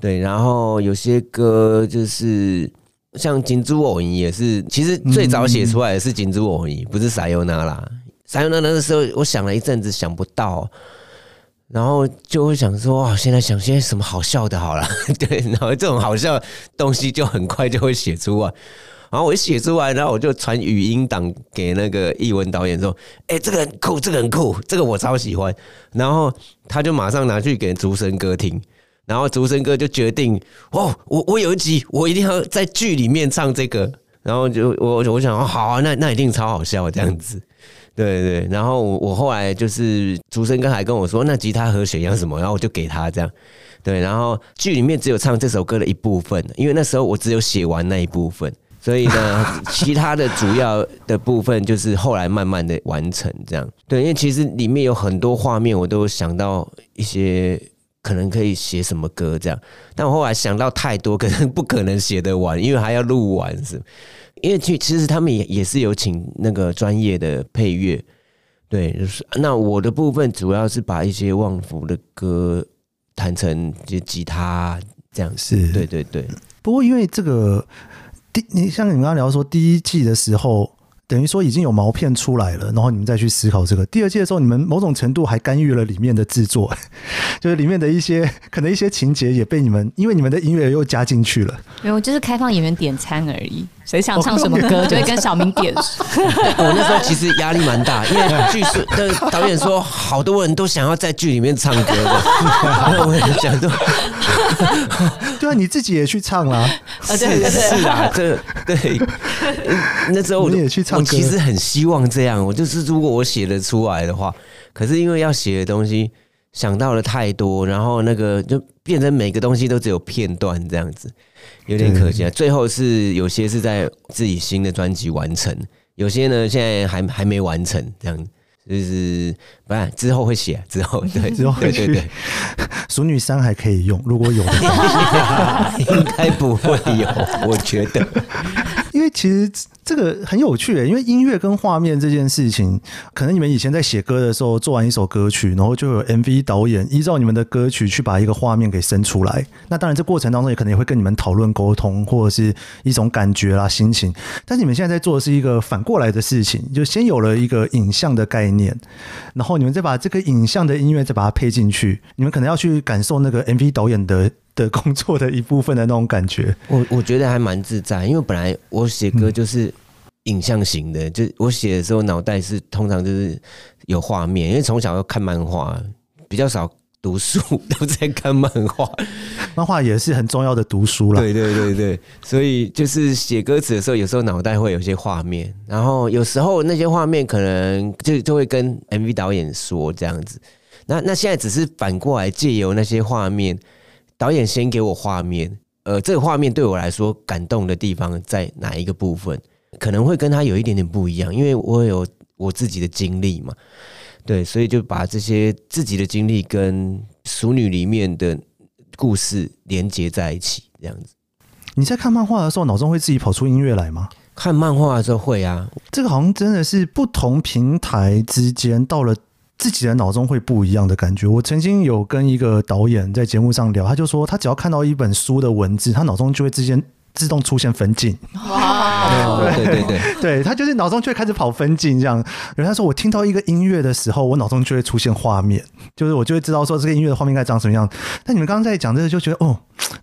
S3: 对，然后有些歌就是像《金珠偶影》也是，其实最早写出来的是《金珠偶影》，不是《撒由那拉》。撒由那拉的时候，我想了一阵子想不到，然后就会想说，哇，现在想些什么好笑的，好了，对，然后这种好笑的东西就很快就会写出来。然后我一写出来，然后我就传语音档给那个译文导演说：“哎，这个很酷，这个很酷，这个我超喜欢。”然后他就马上拿去给竹生哥听，然后竹生哥就决定：“哦，我我有一集，我一定要在剧里面唱这个。”然后就我我想：“哦，好啊，那那一定超好笑这样子。”对对。然后我后来就是竹生哥还跟我说：“那吉他和弦要什么？”然后我就给他这样。对，然后剧里面只有唱这首歌的一部分，因为那时候我只有写完那一部分。所以呢，其他的主要的部分就是后来慢慢的完成这样。对，因为其实里面有很多画面，我都想到一些可能可以写什么歌这样。但我后来想到太多，可能不可能写得完，因为还要录完是。因为其其实他们也也是有请那个专业的配乐。对，就是那我的部分主要是把一些旺福的歌弹成就吉他这样。是，对对对。
S2: 不过因为这个。第，你像你们刚刚聊说第一季的时候，等于说已经有毛片出来了，然后你们再去思考这个。第二季的时候，你们某种程度还干预了里面的制作，就是里面的一些可能一些情节也被你们，因为你们的音乐又加进去了。
S1: 没有，就是开放演员点餐而已。谁想唱什么歌，就会跟小明点。
S3: 我那时候其实压力蛮大，因为剧是的导演说，好多人都想要在剧里面唱歌的。然 后我也想说，
S2: 对啊，你自己也去唱啦。
S3: 是是啊，这对。那时候我也去唱，我其实很希望这样。我就是如果我写得出来的话，可是因为要写的东西想到了太多，然后那个就变成每个东西都只有片段这样子。有点可惜啊，最后是有些是在自己新的专辑完成，有些呢现在还还没完成，这样。就是不然之后会写，之后对
S2: 之后会去。对对对，熟女三还可以用，如果有的话，
S3: 应该不会有，我觉得。
S2: 因为其实这个很有趣诶，因为音乐跟画面这件事情，可能你们以前在写歌的时候，做完一首歌曲，然后就有 MV 导演依照你们的歌曲去把一个画面给生出来。那当然，这过程当中也可能也会跟你们讨论沟通，或者是一种感觉啦、心情。但是你们现在在做的是一个反过来的事情，就先有了一个影像的概念，然后你们再把这个影像的音乐再把它配进去。你们可能要去感受那个 MV 导演的。的工作的一部分的那种感觉，
S3: 我我觉得还蛮自在，因为本来我写歌就是影像型的，嗯、就我写的时候脑袋是通常就是有画面，因为从小要看漫画，比较少读书，都在看漫画，
S2: 漫画也是很重要的读书了。
S3: 对对对对，所以就是写歌词的时候，有时候脑袋会有些画面，然后有时候那些画面可能就就会跟 MV 导演说这样子，那那现在只是反过来借由那些画面。导演先给我画面，呃，这个画面对我来说感动的地方在哪一个部分？可能会跟他有一点点不一样，因为我有我自己的经历嘛，对，所以就把这些自己的经历跟《熟女》里面的故事连接在一起，这样子。
S2: 你在看漫画的时候，脑中会自己跑出音乐来吗？
S3: 看漫画的时候会啊，
S2: 这个好像真的是不同平台之间到了。自己的脑中会不一样的感觉。我曾经有跟一个导演在节目上聊，他就说他只要看到一本书的文字，他脑中就会之间自动出现分镜。
S3: 哇！对对对，
S2: 对 他就是脑中就会开始跑分镜这样。然后他说我听到一个音乐的时候，我脑中就会出现画面，就是我就会知道说这个音乐的画面应该长什么样。但你们刚刚在讲这个，就觉得哦，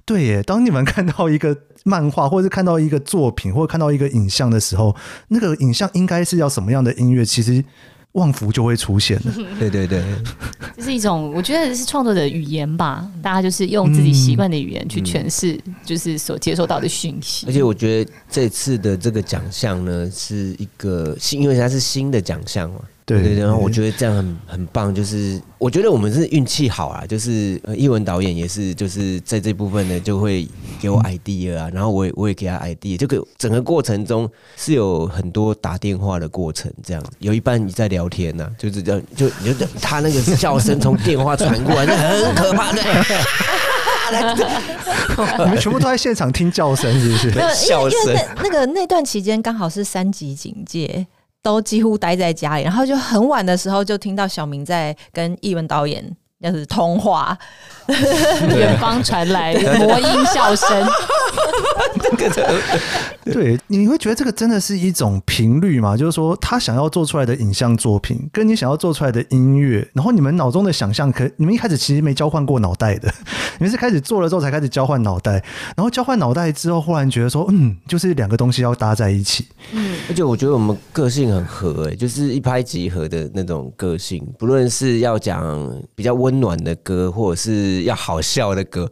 S2: 对耶。当你们看到一个漫画，或者是看到一个作品，或者看到一个影像的时候，那个影像应该是要什么样的音乐？其实。旺福就会出现了，
S3: 对对对，
S1: 这是一种我觉得是创作者的语言吧，大家就是用自己习惯的语言去诠释，就是所接收到的讯息。
S3: 而且我觉得这次的这个奖项呢，是一个新，因为它是新的奖项嘛。对对对，然后我觉得这样很很棒，就是我觉得我们是运气好啊，就是呃，艺文导演也是，就是在这部分呢就会给我 idea 啊，然后我也我也给他 idea，这个整个过程中是有很多打电话的过程，这样有一半你在聊天呐、啊，就是这样，就你就他那个笑声从电话传过来，那很可怕的。
S2: 你们全部都在现场听叫声，是不是？
S4: 笑声。因为那那个那段期间刚好是三级警戒。都几乎待在家里，然后就很晚的时候就听到小明在跟译文导演。就是通话，
S1: 远方传来魔音笑声。
S2: 对，你会觉得这个真的是一种频率吗？就是说，他想要做出来的影像作品，跟你想要做出来的音乐，然后你们脑中的想象，可你们一开始其实没交换过脑袋的，你们是开始做了之后才开始交换脑袋，然后交换脑袋之后，忽然觉得说，嗯，就是两个东西要搭在一起。
S3: 嗯，而且我觉得我们个性很合，哎，就是一拍即合的那种个性，不论是要讲比较温。温暖的歌，或者是要好笑的歌，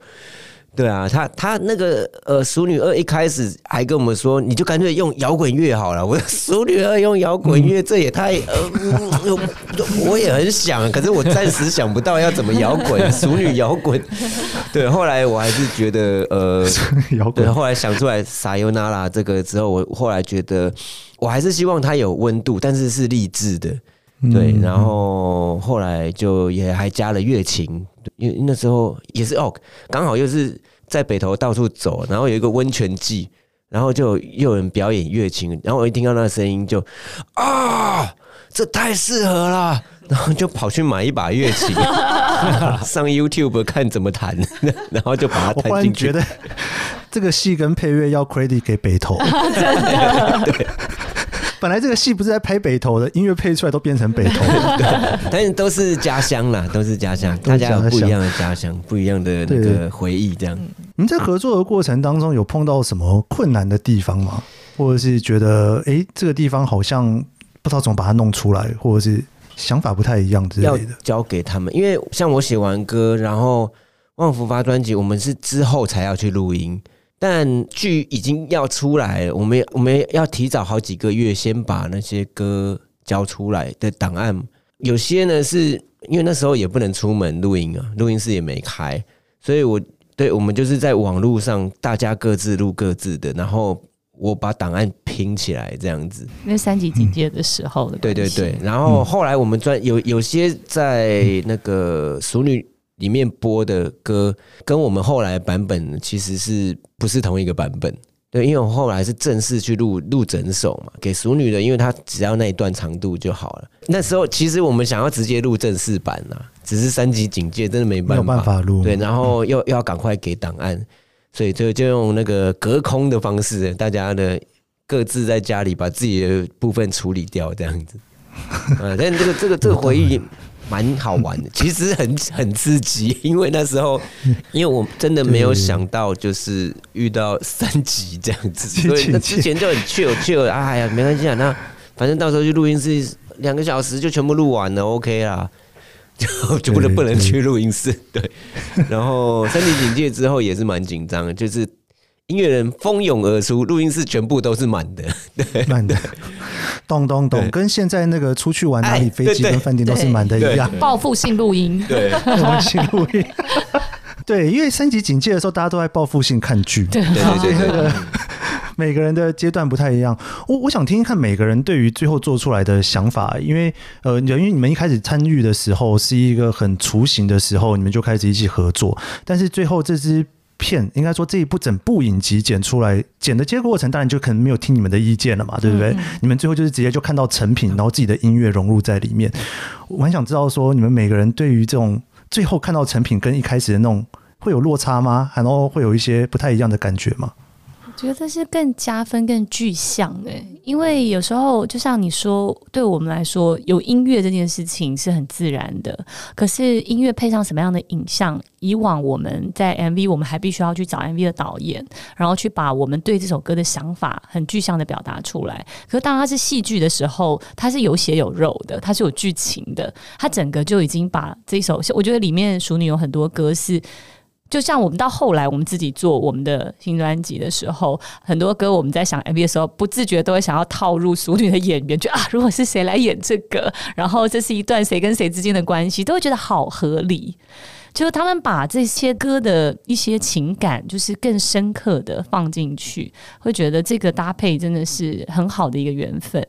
S3: 对啊，他他那个呃，淑女二一开始还跟我们说，你就干脆用摇滚乐好了。我说淑女二用摇滚乐，这也太呃、嗯，我也很想，可是我暂时想不到要怎么摇滚，淑女摇滚。对，后来我还是觉得呃，摇滚。对，后来想出来撒尤那拉这个之后，我后来觉得我还是希望它有温度，但是是励志的。对，然后后来就也还加了乐琴，因为那时候也是哦，刚好又是在北投到处走，然后有一个温泉季，然后就又有人表演乐琴，然后我一听到那个声音就啊，这太适合了，然后就跑去买一把乐琴，上 YouTube 看怎么弹，然后就把它弹进去。
S2: 我觉得这个戏跟配乐要 credit 给北投，
S1: 真的。对。
S2: 本来这个戏不是在拍北投的，音乐配出来都变成北投，
S3: 但是都是家乡啦，都是家乡，大家有不一样的家乡，不一样的那个回忆。这样，
S2: 你们在合作的过程当中有碰到什么困难的地方吗？或者是觉得哎、欸，这个地方好像不知道怎么把它弄出来，或者是想法不太一样之类的？
S3: 交给他们，因为像我写完歌，然后旺福发专辑，我们是之后才要去录音。但剧已经要出来了，我们我们要提早好几个月先把那些歌交出来的档案。有些呢是因为那时候也不能出门录音啊，录音室也没开，所以我对我们就是在网络上大家各自录各自的，然后我把档案拼起来这样子。
S1: 那三级警戒的时候的、嗯，
S3: 对对对。然后后来我们专有有些在那个熟女。里面播的歌跟我们后来版本其实是不是同一个版本？对，因为我后来是正式去录录整首嘛，给熟女的，因为她只要那一段长度就好了。那时候其实我们想要直接录正式版啦，只是三级警戒，真的没办法，
S2: 没有办法录。
S3: 对，然后又又要赶快给档案，所以就就用那个隔空的方式，大家的各自在家里把自己的部分处理掉，这样子。啊，但这个这个这个回忆。蛮好玩的，其实很很刺激，因为那时候，因为我真的没有想到，就是遇到三级这样子，所以那之前就很 chill chill，哎呀，没关系啊，那反正到时候去录音室两个小时就全部录完了，OK 啦，就就不能不能去录音室，对，然后三级警戒之后也是蛮紧张的，就是。音乐人蜂拥而出，录音室全部都是满的，对，
S2: 满的，咚咚咚，跟现在那个出去玩哪里飞机跟饭店都是满的一样，
S1: 报复性录音，
S3: 对，
S2: 报复性录音，对，因为三级警戒的时候，大家都在报复性看剧，
S1: 对。对对对，
S2: 每个人的阶段不太一样。我我想听听看每个人对于最后做出来的想法，因为呃，因为你们一开始参与的时候是一个很雏形的时候，你们就开始一起合作，但是最后这支。片应该说，这一部整部影集剪出来，剪的接过程当然就可能没有听你们的意见了嘛，对不对？嗯、你们最后就是直接就看到成品，然后自己的音乐融入在里面。我很想知道说，你们每个人对于这种最后看到成品跟一开始的那种会有落差吗？然后会有一些不太一样的感觉吗？
S1: 觉得是更加分、更具象的，因为有时候就像你说，对我们来说，有音乐这件事情是很自然的。可是音乐配上什么样的影像，以往我们在 MV，我们还必须要去找 MV 的导演，然后去把我们对这首歌的想法很具象的表达出来。可是当它是戏剧的时候，它是有血有肉的，它是有剧情的，它整个就已经把这首，我觉得里面熟女有很多歌是。就像我们到后来，我们自己做我们的新专辑的时候，很多歌我们在想 MV 的时候，不自觉都会想要套入熟女的演员，就 啊，如果是谁来演这个，然后这是一段谁跟谁之间的关系，都会觉得好合理。就是他们把这些歌的一些情感，就是更深刻的放进去，会觉得这个搭配真的是很好的一个缘分。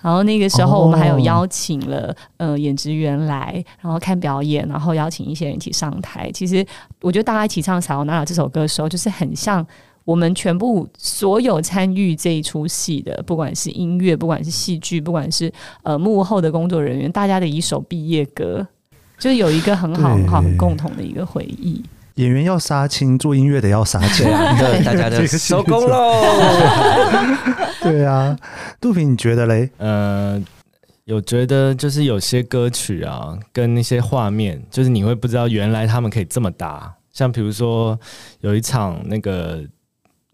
S1: 然后那个时候，我们还有邀请了、oh. 呃演职员来，然后看表演，然后邀请一些人一起上台。其实我觉得大家一起唱《撒由那拉》这首歌的时候，就是很像我们全部所有参与这一出戏的，不管是音乐，不管是戏剧，不管是呃幕后的工作人员，大家的一首毕业歌，就是有一个很好很好很共同的一个回忆。
S2: 演员要杀青，做音乐的要杀青
S3: 大家都收工喽。
S2: 对啊，杜平，你觉得嘞？
S5: 呃，有觉得就是有些歌曲啊，跟那些画面，就是你会不知道原来他们可以这么搭。像比如说有一场那个。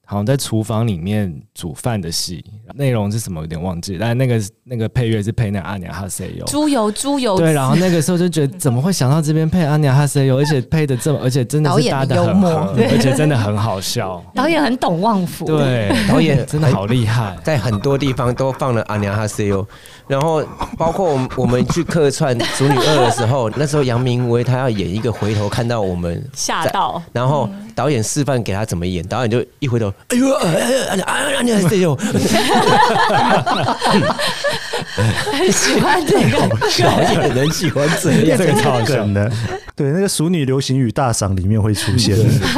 S5: 好像在厨房里面煮饭的戏，内容是什么有点忘记，但那个那个配乐是配那阿娘哈塞哟，
S1: 猪油猪油。
S5: 对，然后那个时候就觉得怎么会想到这边配阿娘哈塞哟，而且配的这么，而且真的是搭的很好，而且真的很好笑。
S1: 导演很懂旺福，
S5: 对，导演真的好厉害，
S3: 在很多地方都放了阿娘哈塞哟。然后包括我们我们去客串《主女二》的时候，那时候杨明威他要演一个回头看到我们
S1: 吓到，
S3: 然后导演示范给他怎么演，导演就一回头，哎呦，哎呦，哎呀，你还是有，很
S1: 喜欢这个，
S3: 导演很喜欢这样，
S2: 这个超梗的，对，那个《熟女流行语大赏》里面会出现，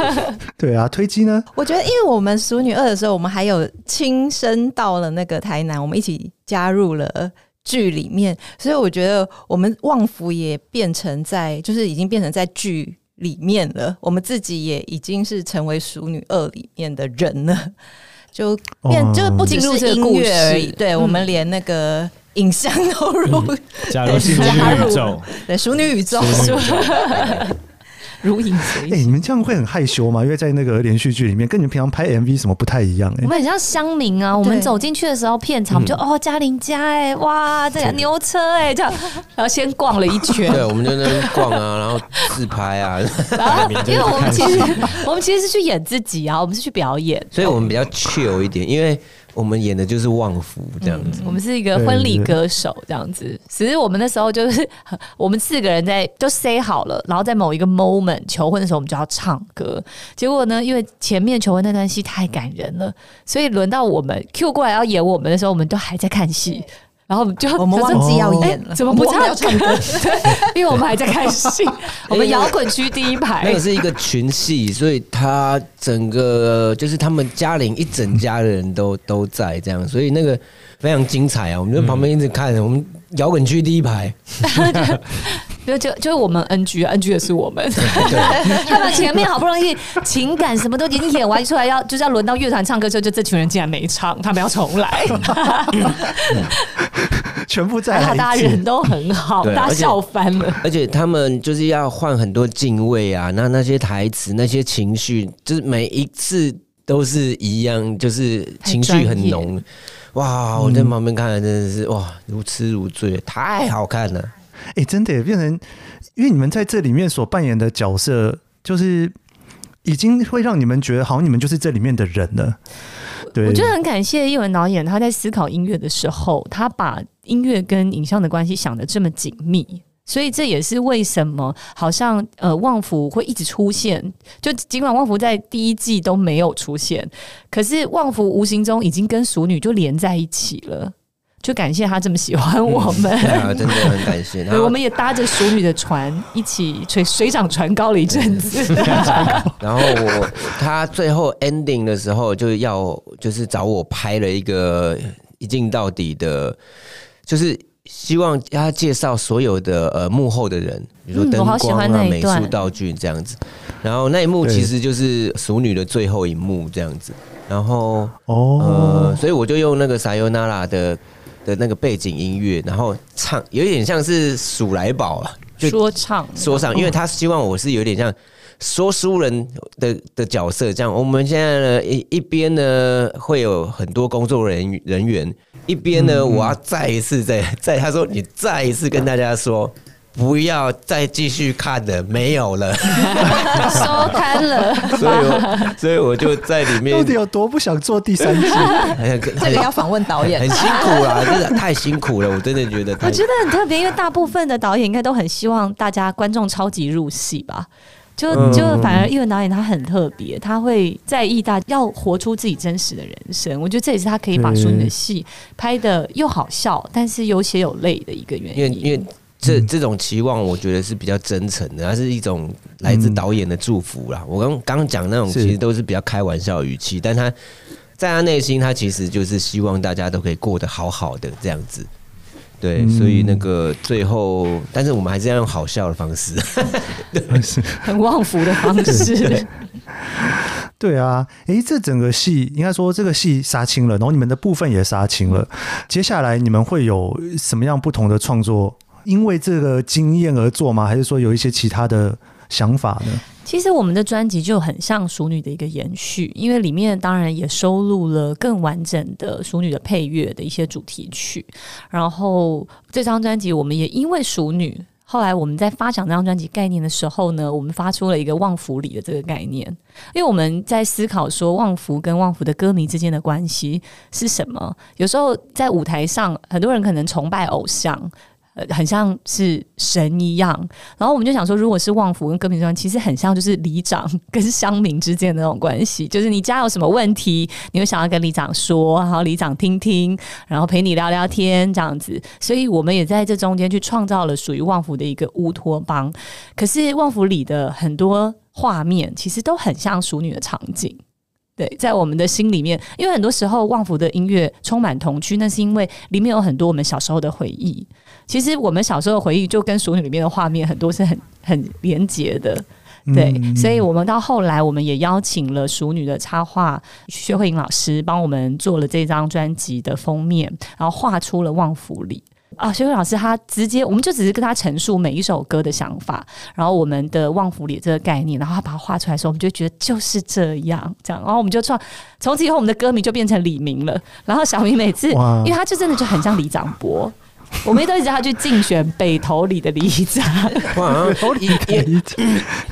S2: 对啊，推机呢？
S4: 我觉得，因为我们《熟女二》的时候，我们还有亲身到了那个台南，我们一起。加入了剧里面，所以我觉得我们旺福也变成在，就是已经变成在剧里面了。我们自己也已经是成为《熟女二》里面的人了，就变、哦、就是不仅是音乐而已。对，我们连那个影像都如、嗯、
S5: 加入新宇宙，
S4: 对，熟女宇宙。
S1: 如影随形。
S2: 哎，你们这样会很害羞吗？因为在那个连续剧里面，跟你们平常拍 MV 什么不太一样。哎，
S1: 我们很像乡民啊。我们走进去的时候，片场我们就哦，嘉玲家哎，哇，这个牛车哎，这样，然后先逛了一圈。
S3: 对，我们就在那边逛啊，然后自拍啊。
S1: 然后，因为我们其实我们其实是去演自己啊，我们是去表演，
S3: 所以我们比较 chill 一点，因为。我们演的就是旺福这样子，
S1: 嗯，我们是一个婚礼歌手这样子。其实我们那时候就是我们四个人在都 say 好了，然后在某一个 moment 求婚的时候，我们就要唱歌。结果呢，因为前面求婚那段戏太感人了，所以轮到我们 Q 过来要演我们的时候，我们都还在看戏。然后就
S4: 我们忘记要演了，
S1: 怎么不唱歌？因为我们还在看戏，我们摇滚区第一排。
S3: 那个是一个群戏，所以他整个就是他们家里一整家的人都都在这样，所以那个非常精彩啊！我们就旁边一直看，我们摇滚区第一排。
S1: 就就就是我们 NG，NG 也是我们。他们前面好不容易情感什么都已经演完出来，要就是要轮到乐团唱歌的时候，就这群人竟然没唱，他们要重来。
S2: 全部在，
S1: 大家人都很好，大家笑翻了。
S3: 而且他们就是要换很多敬畏啊，那那些台词、那些情绪，就是每一次都是一样，就是情绪很浓。哇！我在旁边看，真的是哇，如痴如醉，太好看了。
S2: 哎、欸，真的也变成，因为你们在这里面所扮演的角色，就是已经会让你们觉得，好像你们就是这里面的人了。对，
S1: 我觉得很感谢叶文导演，他在思考音乐的时候，他把音乐跟影像的关系想得这么紧密，所以这也是为什么好像呃旺福会一直出现。就尽管旺福在第一季都没有出现，可是旺福无形中已经跟熟女就连在一起了。就感谢他这么喜欢我们，
S3: 嗯、啊，真的很感谢。
S1: 对，我们也搭着熟女的船一起水水涨船高了一阵子。
S3: 然后我他最后 ending 的时候就要就是找我拍了一个一镜到底的，就是希望他介绍所有的呃幕后的人，比如说灯光啊、美术道具这样子。然后那一幕其实就是熟女的最后一幕这样子。然后哦、呃，所以我就用那个 Sayonara 的。的那个背景音乐，然后唱有点像是数来宝啊，就
S1: 说唱
S3: 说唱，因为他希望我是有点像说书人的的角色，这样。我们现在呢一一边呢会有很多工作人人员，一边呢我要再一次再再他说你再一次跟大家说。不要再继续看了，没有了，
S1: 收摊了。
S3: 所以我，所以我就在里面。
S2: 到底有多不想做第三季？
S4: 这个要访问导演，
S3: 很辛苦啦，真的太辛苦了。我真的觉得，
S1: 我觉得很特别，因为大部分的导演应该都很希望大家观众超级入戏吧。就就反而艺文导演他很特别，他会在意大要活出自己真实的人生。我觉得这也是他可以把淑女的戏拍的又好笑，但是有血有泪的一个原因。
S3: 因为因为。这这种期望，我觉得是比较真诚的，它是一种来自导演的祝福啦。我刚刚讲那种，其实都是比较开玩笑语气，但他在他内心，他其实就是希望大家都可以过得好好的这样子。对，所以那个最后，但是我们还是要用好笑的方式，
S1: 很旺福的方式。
S2: 对啊，诶，这整个戏应该说这个戏杀青了，然后你们的部分也杀青了。接下来你们会有什么样不同的创作？因为这个经验而做吗？还是说有一些其他的想法呢？
S1: 其实我们的专辑就很像《熟女》的一个延续，因为里面当然也收录了更完整的《熟女》的配乐的一些主题曲。然后这张专辑我们也因为《熟女》，后来我们在发想这张专辑概念的时候呢，我们发出了一个旺福里的这个概念，因为我们在思考说旺福跟旺福的歌迷之间的关系是什么。有时候在舞台上，很多人可能崇拜偶像。很像是神一样，然后我们就想说，如果是旺福跟歌迷之间，其实很像就是里长跟乡民之间的那种关系，就是你家有什么问题，你会想要跟里长说，然后里长听听，然后陪你聊聊天这样子。所以我们也在这中间去创造了属于旺福的一个乌托邦。可是旺福里的很多画面，其实都很像熟女的场景。对，在我们的心里面，因为很多时候旺福的音乐充满童趣，那是因为里面有很多我们小时候的回忆。其实我们小时候的回忆就跟《熟女》里面的画面很多是很很连结的，对，嗯、所以我们到后来我们也邀请了《熟女》的插画薛慧颖老师帮我们做了这张专辑的封面，然后画出了旺福里啊。学慧老师他直接，我们就只是跟他陈述每一首歌的想法，然后我们的旺福里这个概念，然后他把它画出来的时候，我们就觉得就是这样，这样，然后我们就创，从此以后我们的歌迷就变成李明了。然后小明每次，因为他就真的就很像李长博。我们都一直要去竞选北投里的里长，
S3: 北投里的里长，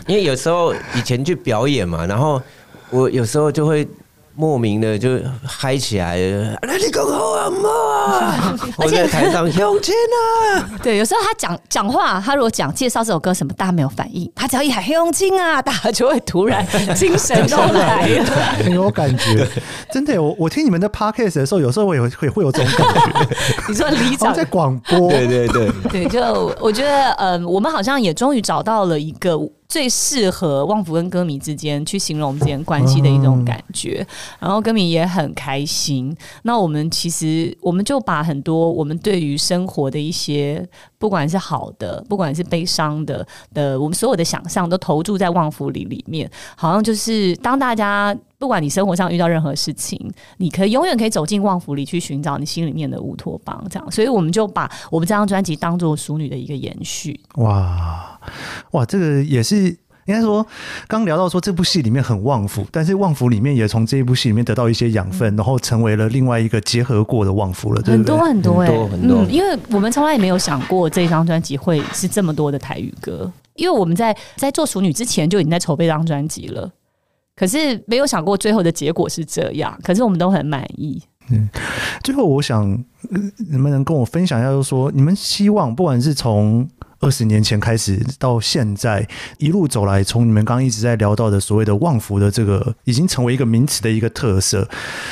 S3: 因为有时候以前去表演嘛，然后我有时候就会。莫名的就嗨起来了，那你更好啊嘛！我在台上向前啊。
S1: 对，有时候他讲讲话，他如果讲介绍这首歌什么，大家没有反应，他只要一喊黑龙青啊，大家就会突然精神都来了，
S2: 很有感觉。真的，我我听你们的 podcast 的时候，有时候我也会会会有这种感觉。
S1: 你说李长
S2: 在广播，
S3: 对对对
S1: 对，就我觉得，嗯，我们好像也终于找到了一个。最适合旺福跟歌迷之间去形容之间关系的一种感觉，然后歌迷也很开心。那我们其实我们就把很多我们对于生活的一些，不管是好的，不管是悲伤的的，我们所有的想象都投注在旺福里里面。好像就是当大家不管你生活上遇到任何事情，你可以永远可以走进旺福里去寻找你心里面的乌托邦。这样，所以我们就把我们这张专辑当做淑女的一个延续。
S2: 哇。哇，这个也是应该说，刚聊到说这部戏里面很旺夫，但是旺夫里面也从这一部戏里面得到一些养分，然后成为了另外一个结合过的旺夫了，对？
S1: 很多很多哎、欸，
S3: 很多，
S1: 嗯，因为我们从来也没有想过这张专辑会是这么多的台语歌，因为我们在在做熟女之前就已经在筹备这张专辑了，可是没有想过最后的结果是这样，可是我们都很满意。
S2: 嗯，最后我想，能不能跟我分享一下，就是说你们希望不管是从二十年前开始到现在一路走来，从你们刚刚一直在聊到的所谓的旺福的这个，已经成为一个名词的一个特色。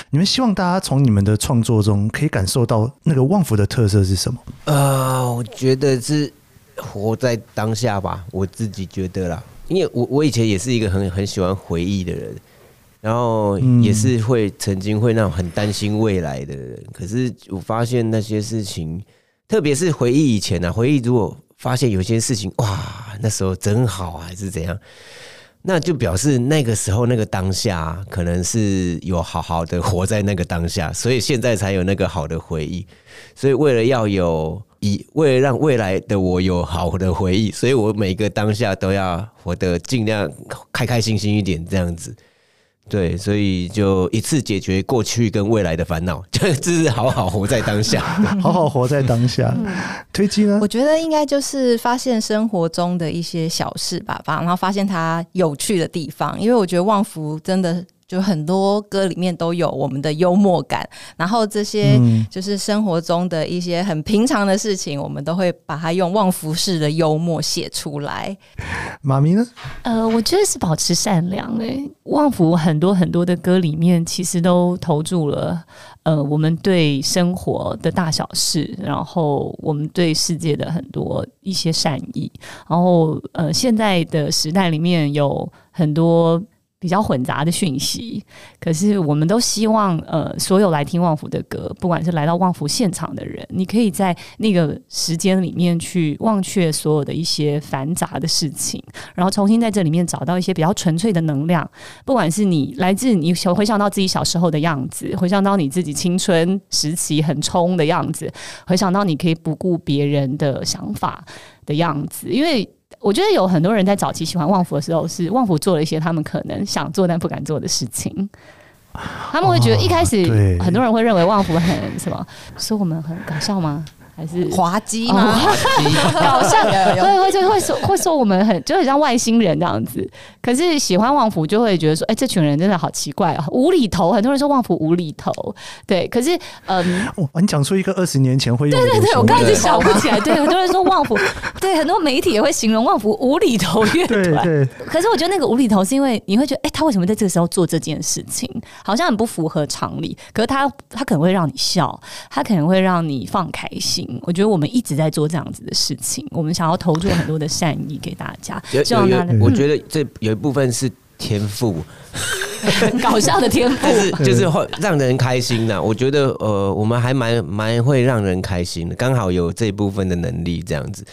S2: 你们希望大家从你们的创作中可以感受到那个旺福的特色是什么？
S3: 呃，我觉得是活在当下吧，我自己觉得啦，因为我我以前也是一个很很喜欢回忆的人，然后也是会曾经会那种很担心未来的人，可是我发现那些事情，特别是回忆以前啊，回忆如果。发现有些事情哇，那时候真好啊，还是怎样？那就表示那个时候那个当下，可能是有好好的活在那个当下，所以现在才有那个好的回忆。所以为了要有以，为了让未来的我有好的回忆，所以我每个当下都要活得尽量开开心心一点，这样子。对，所以就一次解决过去跟未来的烦恼，就是 好好活在当下，
S2: 好好活在当下。推机呢？
S4: 我觉得应该就是发现生活中的一些小事吧，然后发现它有趣的地方。因为我觉得旺福真的就很多歌里面都有我们的幽默感，然后这些就是生活中的一些很平常的事情，我们都会把它用旺福式的幽默写出来。
S2: 妈咪呢？
S1: 呃，我觉得是保持善良诶、欸。旺福很多很多的歌里面，其实都投注了呃，我们对生活的大小事，然后我们对世界的很多一些善意，然后呃，现在的时代里面有很多。比较混杂的讯息，可是我们都希望，呃，所有来听旺福的歌，不管是来到旺福现场的人，你可以在那个时间里面去忘却所有的一些繁杂的事情，然后重新在这里面找到一些比较纯粹的能量。不管是你来自你回想到自己小时候的样子，回想到你自己青春时期很冲的样子，回想到你可以不顾别人的想法的样子，因为。我觉得有很多人在早期喜欢旺福的时候，是旺福做了一些他们可能想做但不敢做的事情。他们会觉得一开始很多人会认为旺福很什么，说我们很搞笑吗？还是
S4: 滑稽吗？
S1: 好像 会会就会说会说我们很就很像外星人这样子。可是喜欢旺福就会觉得说，哎、欸，这群人真的好奇怪啊，无厘头。很多人说旺福无厘头，对。可是，嗯，
S2: 哦、你讲出一个二十年前会用
S1: 对对对，我刚才就想不起来。对，很多人说旺福，对，很多媒体也会形容旺福无厘头乐团。对。可是我觉得那个无厘头是因为你会觉得，哎、欸，他为什么在这个时候做这件事情，好像很不符合常理。可是他他可能会让你笑，他可能会让你放开心。我觉得我们一直在做这样子的事情，我们想要投注很多的善意给大家。
S3: 有有有，我觉得这有一部分是天赋，
S1: 搞笑的天赋，
S3: 就是就是会让人开心的。我觉得呃，我们还蛮蛮会让人开心的，刚好有这一部分的能力这样子。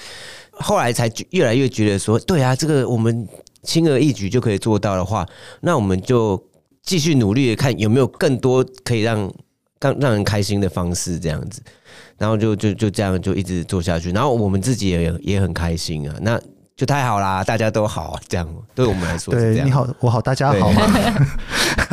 S3: 后来才越来越觉得说，对啊，这个我们轻而易举就可以做到的话，那我们就继续努力的看有没有更多可以让让让人开心的方式，这样子。然后就就就这样就一直做下去，然后我们自己也也很开心啊，那就太好啦，大家都好，这样对我们来说，
S2: 对，你好，我好，大家好嘛。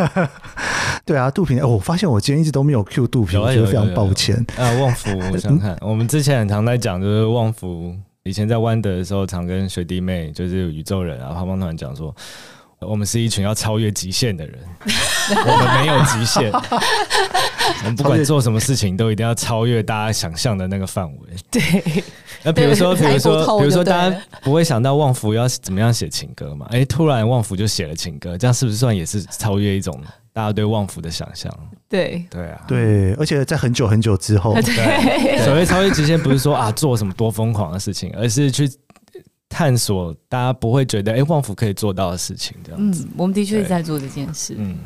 S2: 对啊，杜平，哦，我发现我今天一直都没有 Q 杜平，我觉得非常抱歉
S5: 啊。旺福，我想看，我们之前很常在讲，就是旺福以前在弯德的时候，常跟学弟妹，就是宇宙人啊，胖胖团讲说。我们是一群要超越极限的人，我们没有极限，我们不管做什么事情都一定要超越大家想象的那个范围。
S1: 对，
S5: 那比如说，比如说，比如说，大家不会想到旺福要怎么样写情歌嘛？哎，突然旺福就写了情歌，这样是不是算也是超越一种大家对旺福的想象？
S1: 对，
S5: 对啊，
S2: 对，而且在很久很久之后，
S1: 对，
S5: 所谓超越极限，不是说啊做什么多疯狂的事情，而是去。探索大家不会觉得哎，旺福可以做到的事情，这样子。
S1: 嗯，我们的确是在做这件事。嗯。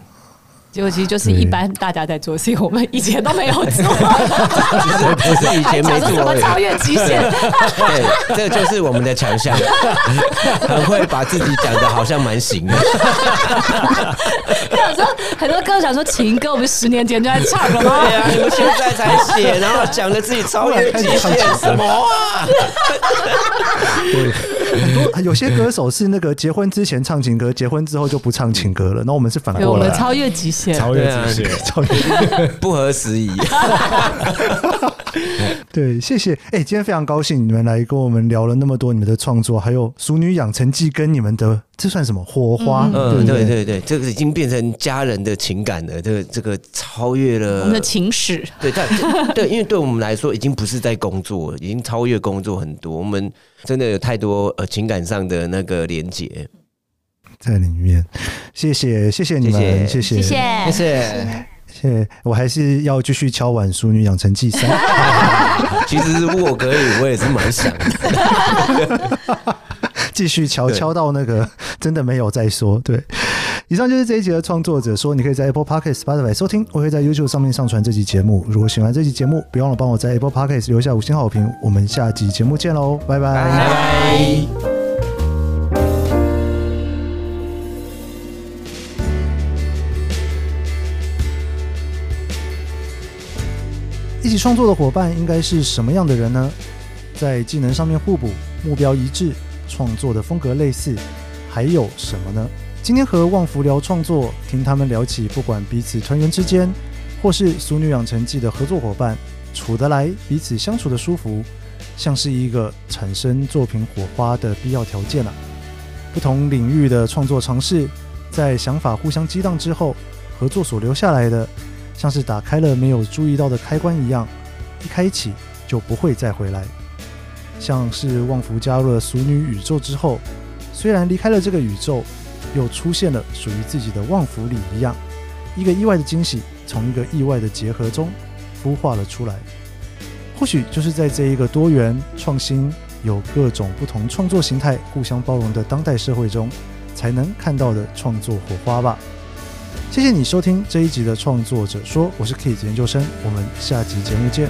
S1: 结果其实就是一般大家在做事情，我们以前都没有做。
S3: 不是以前没做，
S1: 怎么超越极限？
S3: 对，这个就是我们的强项，很会把自己讲的好像蛮行的。
S1: 有时候很多歌手想说情歌，我们十年前就在唱了吗？
S3: 对啊，你们现在才写，然后讲的自己超越极限什么啊？
S2: 对。很多有些歌手是那个结婚之前唱情歌，结婚之后就不唱情歌了。那我们是反过来，
S1: 我们超越极限，
S5: 超越极限，超
S3: 越不合时宜。
S2: 对，谢谢。哎、欸，今天非常高兴你们来跟我们聊了那么多你们的创作，还有《熟女养成记》跟你们的这算什么火花？
S3: 嗯，对对对，这个已经变成家人的情感了。这个这个超越了
S1: 我们的情史。
S3: 对，但对，因为对我们来说，已经不是在工作，已经超越工作很多。我们真的有太多呃情感上的那个连接
S2: 在里面。谢谢，谢谢你们，谢谢，谢谢。
S1: 谢谢
S2: 谢，我还是要继续敲碗《淑女养成记三》。
S3: 其实如果可以，我也是蛮想的。
S2: 继续敲敲到那个真的没有再说。对，以上就是这一集的创作者说，你可以在 Apple Podcast、Spotify 收听，我会在 YouTube 上面上传这集节目。如果喜欢这集节目，别忘了帮我在 Apple Podcast 留下五星好评。我们下集节目见喽，拜拜。
S3: 拜拜。
S2: 一起创作的伙伴应该是什么样的人呢？在技能上面互补，目标一致，创作的风格类似，还有什么呢？今天和旺福聊创作，听他们聊起，不管彼此团员之间，或是《俗女养成记》的合作伙伴，处得来，彼此相处的舒服，像是一个产生作品火花的必要条件啊。不同领域的创作尝试，在想法互相激荡之后，合作所留下来的，像是打开了没有注意到的开关一样，一开启就不会再回来。像是旺福加入了俗女宇宙之后，虽然离开了这个宇宙，又出现了属于自己的旺福里一样，一个意外的惊喜从一个意外的结合中孵化了出来。或许就是在这一个多元创新、有各种不同创作形态互相包容的当代社会中，才能看到的创作火花吧。谢谢你收听这一集的创作者说，我是 K 研究生，我们下集节目见。